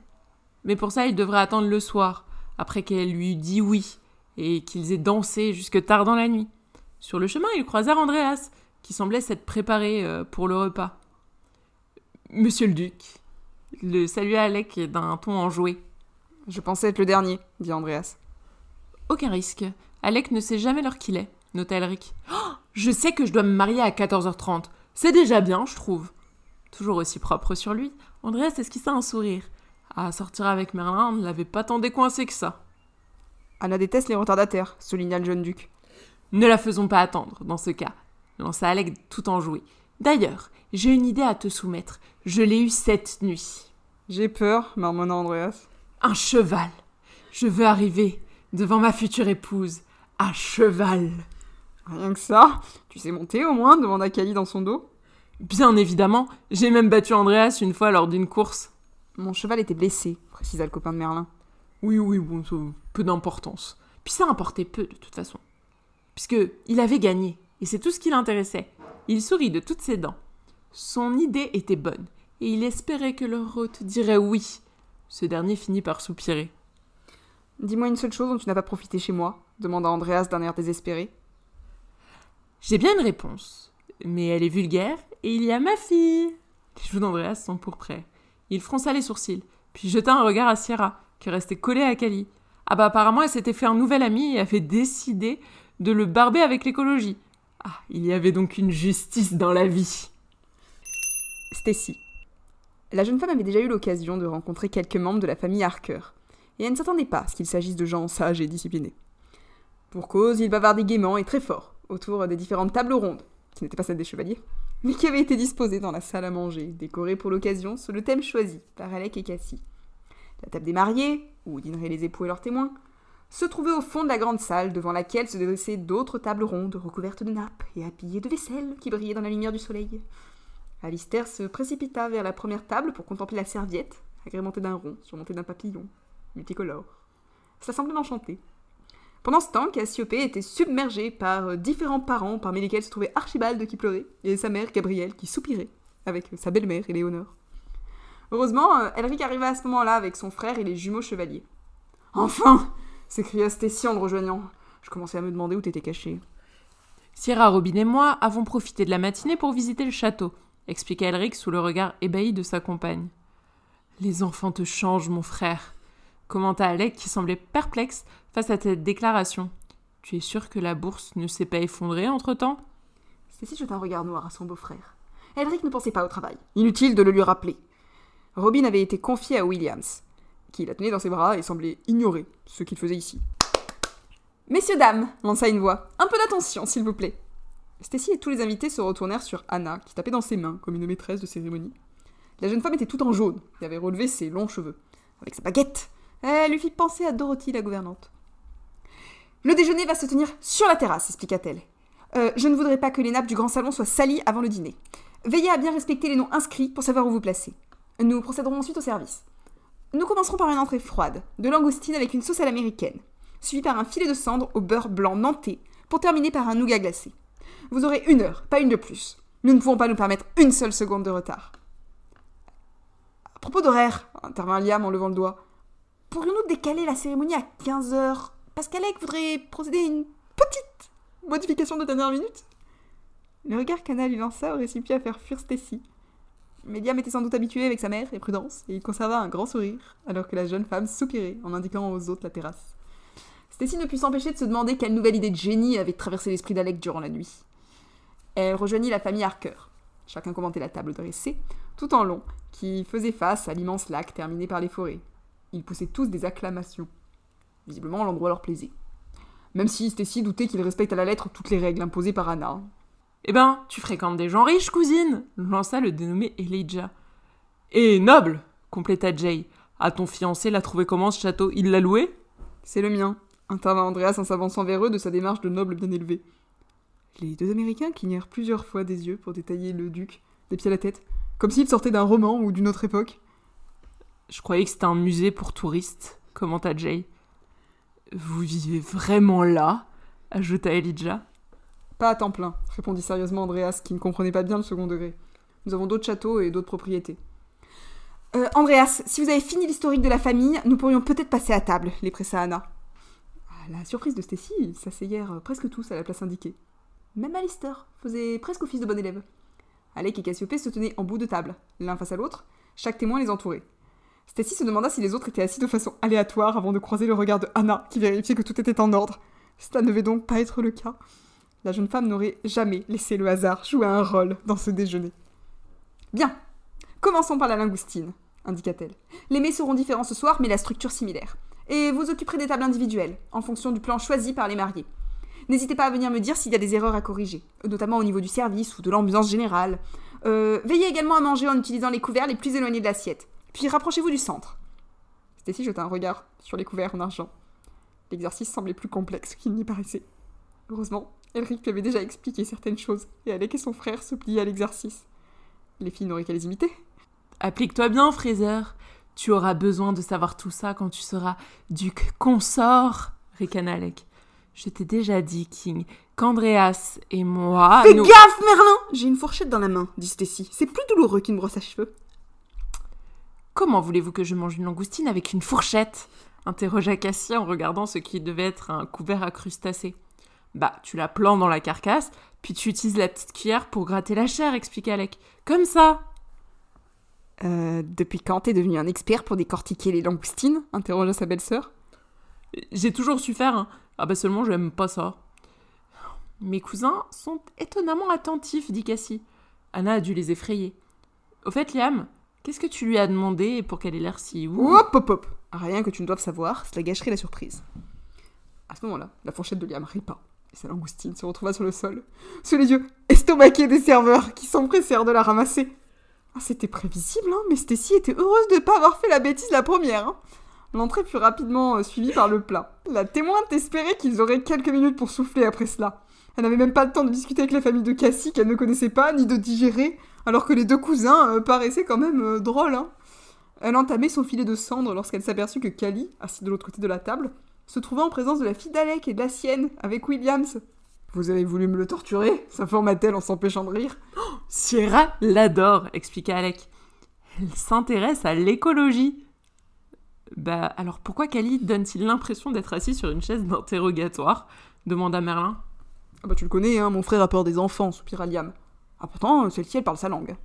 Mais pour ça, il devrait attendre le soir, après qu'elle lui eût dit oui, et qu'ils aient dansé jusque tard dans la nuit. Sur le chemin, ils croisèrent Andreas, qui semblait s'être préparé euh, pour le repas. Monsieur le duc, le salua Alec d'un ton enjoué. Je pensais être le dernier, dit Andreas. Aucun risque. Alec ne sait jamais l'heure qu'il est, nota Elric. Oh, je sais que je dois me marier à 14h30. C'est déjà bien, je trouve. Toujours aussi propre sur lui, Andreas esquissa un sourire. À sortir avec Merlin ne l'avait pas tant décoincé que ça. Anna déteste les retardataires, souligna le jeune duc. Ne la faisons pas attendre, dans ce cas, lança Alec tout enjoué. D'ailleurs, j'ai une idée à te soumettre. Je l'ai eue cette nuit. J'ai peur, marmonna Andreas. Un cheval. Je veux arriver devant ma future épouse. À cheval. Rien que ça Tu sais monter au moins demanda Kali dans son dos? Bien évidemment, j'ai même battu Andreas une fois lors d'une course. Mon cheval était blessé, précisa le copain de Merlin. Oui, oui, bon, ça, peu d'importance. Puis ça importait peu, de toute façon. Puisque il avait gagné, et c'est tout ce qui l'intéressait. Il sourit de toutes ses dents. Son idée était bonne, et il espérait que leur hôte dirait oui. Ce dernier finit par soupirer. Dis-moi une seule chose dont tu n'as pas profité chez moi, demanda Andreas d'un air désespéré. J'ai bien une réponse, mais elle est vulgaire, et il y a ma fille. Les joues d'Andreas sont pourprès. Il fronça les sourcils, puis jeta un regard à Sierra, qui restait collée à Cali. Ah bah apparemment elle s'était fait un nouvel ami et avait décidé de le barber avec l'écologie. Ah, il y avait donc une justice dans la vie. Stacy. La jeune femme avait déjà eu l'occasion de rencontrer quelques membres de la famille Harker, et elle ne s'attendait pas à ce qu'il s'agisse de gens sages et disciplinés. Pour cause, ils bavardaient gaiement et très fort autour des différentes tables rondes, qui n'étaient pas celles des chevaliers, mais qui avaient été disposées dans la salle à manger, décorée pour l'occasion sur le thème choisi par Alec et Cassie. La table des mariés, où dîneraient les époux et leurs témoins, se trouvait au fond de la grande salle devant laquelle se dressaient d'autres tables rondes recouvertes de nappes et appuyées de vaisselle qui brillaient dans la lumière du soleil. Alistair se précipita vers la première table pour contempler la serviette, agrémentée d'un rond surmonté d'un papillon, multicolore. Ça semblait l'enchanter. Pendant ce temps, Cassiopée était submergée par euh, différents parents, parmi lesquels se trouvait Archibald qui pleurait, et sa mère Gabrielle qui soupirait, avec sa belle-mère Éléonore. Heureusement, euh, Elric arriva à ce moment-là avec son frère et les jumeaux chevaliers. Enfin s'écria Stacy en le rejoignant. Je commençais à me demander où t'étais caché. Sierra, Robin et moi avons profité de la matinée pour visiter le château, expliqua Elric sous le regard ébahi de sa compagne. Les enfants te changent, mon frère, commenta Alec qui semblait perplexe face à cette déclaration. Tu es sûr que la bourse ne s'est pas effondrée entre-temps? Stacy jeta un regard noir à son beau-frère. Elric ne pensait pas au travail. Inutile de le lui rappeler. Robin avait été confiée à Williams, qui la tenait dans ses bras et semblait ignorer ce qu'il faisait ici. Messieurs, dames, lança une voix. Un peu d'attention, s'il vous plaît. Stacy et tous les invités se retournèrent sur Anna, qui tapait dans ses mains comme une maîtresse de cérémonie. La jeune femme était toute en jaune et avait relevé ses longs cheveux. Avec sa baguette, elle lui fit penser à Dorothy, la gouvernante. Le déjeuner va se tenir sur la terrasse, expliqua-t-elle. Euh, je ne voudrais pas que les nappes du grand salon soient salies avant le dîner. Veillez à bien respecter les noms inscrits pour savoir où vous placer. Nous procéderons ensuite au service. Nous commencerons par une entrée froide, de langoustine avec une sauce à l'américaine, suivie par un filet de cendre au beurre blanc nantais, pour terminer par un nougat glacé. Vous aurez une heure, pas une de plus. Nous ne pouvons pas nous permettre une seule seconde de retard. À propos d'horaire, intervint Liam en levant le doigt, pourrions-nous décaler la cérémonie à 15 heures? Parce qu'Alec voudrait procéder à une petite modification de dernière minute? Le regard qu'Anna lui lança aurait suffi à faire fuir Stacy. Mais Liam était sans doute habitué avec sa mère et Prudence, et il conserva un grand sourire, alors que la jeune femme soupirait en indiquant aux autres la terrasse. Stacy ne put s'empêcher de se demander quelle nouvelle idée de génie avait traversé l'esprit d'Alec durant la nuit. Elle rejoignit la famille Harker. Chacun commentait la table dressée, tout en long, qui faisait face à l'immense lac terminé par les forêts. Ils poussaient tous des acclamations. Visiblement, l'endroit leur plaisait. Même si Stacy doutait qu'ils respectent à la lettre toutes les règles imposées par Anna. Eh ben, tu fréquentes des gens riches, cousine lança le dénommé Elijah. Et noble compléta Jay. À ton fiancé l'a trouvé comment ce château? Il l'a loué? C'est le mien, intervint Andreas en s'avançant vers eux de sa démarche de noble bien élevé. Les deux Américains clignèrent plusieurs fois des yeux pour détailler le duc, des pieds à la tête, comme s'il sortait d'un roman ou d'une autre époque. Je croyais que c'était un musée pour touristes, commenta Jay. Vous vivez vraiment là? ajouta Elijah. Pas à temps plein, répondit sérieusement Andreas, qui ne comprenait pas bien le second degré. Nous avons d'autres châteaux et d'autres propriétés. Euh, Andreas, si vous avez fini l'historique de la famille, nous pourrions peut-être passer à table, les pressa Anna. À la surprise de Stacy, ils s'asseyèrent presque tous à la place indiquée. Même Alistair faisait presque office de bon élève. Alec et Cassiopée se tenaient en bout de table, l'un face à l'autre, chaque témoin les entourait. Stacy se demanda si les autres étaient assis de façon aléatoire avant de croiser le regard de Anna, qui vérifiait que tout était en ordre. Cela ne devait donc pas être le cas. La jeune femme n'aurait jamais laissé le hasard jouer un rôle dans ce déjeuner. Bien, commençons par la lingoustine, indiqua-t-elle. Les mets seront différents ce soir, mais la structure similaire. Et vous occuperez des tables individuelles, en fonction du plan choisi par les mariés. N'hésitez pas à venir me dire s'il y a des erreurs à corriger, notamment au niveau du service ou de l'ambiance générale. Euh, veillez également à manger en utilisant les couverts les plus éloignés de l'assiette. Puis rapprochez-vous du centre. Stacy jeta un regard sur les couverts en argent. L'exercice semblait plus complexe qu'il n'y paraissait. Heureusement, Elric lui avait déjà expliqué certaines choses, et Alec et son frère se pliaient à l'exercice. Les filles n'auraient qu'à les imiter. Applique-toi bien, Fraser. Tu auras besoin de savoir tout ça quand tu seras duc consort, ricana Alec. Je t'ai déjà dit, King, qu'Andreas et moi. Fais nous- gaffe, Merlin J'ai une fourchette dans la main, dit Stacy. C'est plus douloureux qu'une brosse à cheveux. Comment voulez-vous que je mange une langoustine avec une fourchette? interrogea Cassie en regardant ce qui devait être un couvert à crustacés. Bah, tu la plantes dans la carcasse, puis tu utilises la petite cuillère pour gratter la chair, expliqua Alec. Comme ça Euh, depuis quand t'es devenu un expert pour décortiquer les langoustines? interrogea sa belle-sœur. J'ai toujours su faire, hein. Ah bah seulement j'aime pas ça. Mes cousins sont étonnamment attentifs, dit Cassie. Anna a dû les effrayer. Au fait, Liam, qu'est-ce que tu lui as demandé pour qu'elle ait l'air si ouh Hop, hop, hop Rien que tu ne doives savoir, cela gâcherait la surprise. À ce moment-là, la fourchette de Liam ripa, sa langoustine se retrouva sur le sol, sous les yeux estomaqués des serveurs qui s'empressèrent de la ramasser. Ah, C'était prévisible, hein, mais Stacy était heureuse de ne pas avoir fait la bêtise la première. hein. L'entrée fut rapidement euh, suivie par le plat. La témoin espérait qu'ils auraient quelques minutes pour souffler après cela. Elle n'avait même pas le temps de discuter avec la famille de Cassie qu'elle ne connaissait pas, ni de digérer, alors que les deux cousins euh, paraissaient quand même euh, drôles. Hein. Elle entamait son filet de cendre lorsqu'elle s'aperçut que Callie, assis de l'autre côté de la table, se trouvait en présence de la fille d'Alec et de la sienne, avec Williams. Vous avez voulu me le torturer s'informa-t-elle en s'empêchant de rire. Sierra l'adore, expliqua Alec. Elle s'intéresse à l'écologie. Bah alors pourquoi Cali donne-t-il l'impression d'être assis sur une chaise d'interrogatoire? demanda Merlin. Ah bah tu le connais, hein, mon frère a peur des enfants, soupira Liam. Ah pourtant, celle-ci, elle parle sa langue.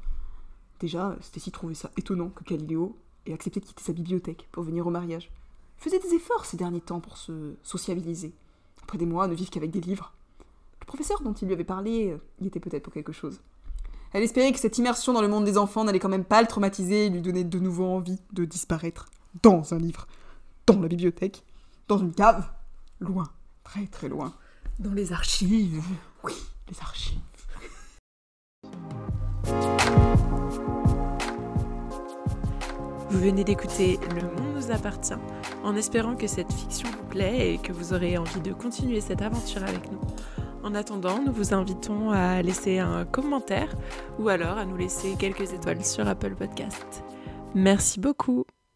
Déjà, Stacy trouvait ça étonnant que Galileo ait accepté de quitter sa bibliothèque pour venir au mariage. Il faisait des efforts ces derniers temps pour se sociabiliser. Après des mois, ne vivre qu'avec des livres. Le professeur dont il lui avait parlé euh, y était peut-être pour quelque chose. Elle espérait que cette immersion dans le monde des enfants n'allait quand même pas le traumatiser et lui donner de nouveau envie de disparaître dans un livre, dans la bibliothèque, dans une cave, loin, très très loin. Dans les archives. Oui, les archives. Vous venez d'écouter Le Monde nous appartient, en espérant que cette fiction vous plaît et que vous aurez envie de continuer cette aventure avec nous. En attendant, nous vous invitons à laisser un commentaire ou alors à nous laisser quelques étoiles sur Apple Podcast. Merci beaucoup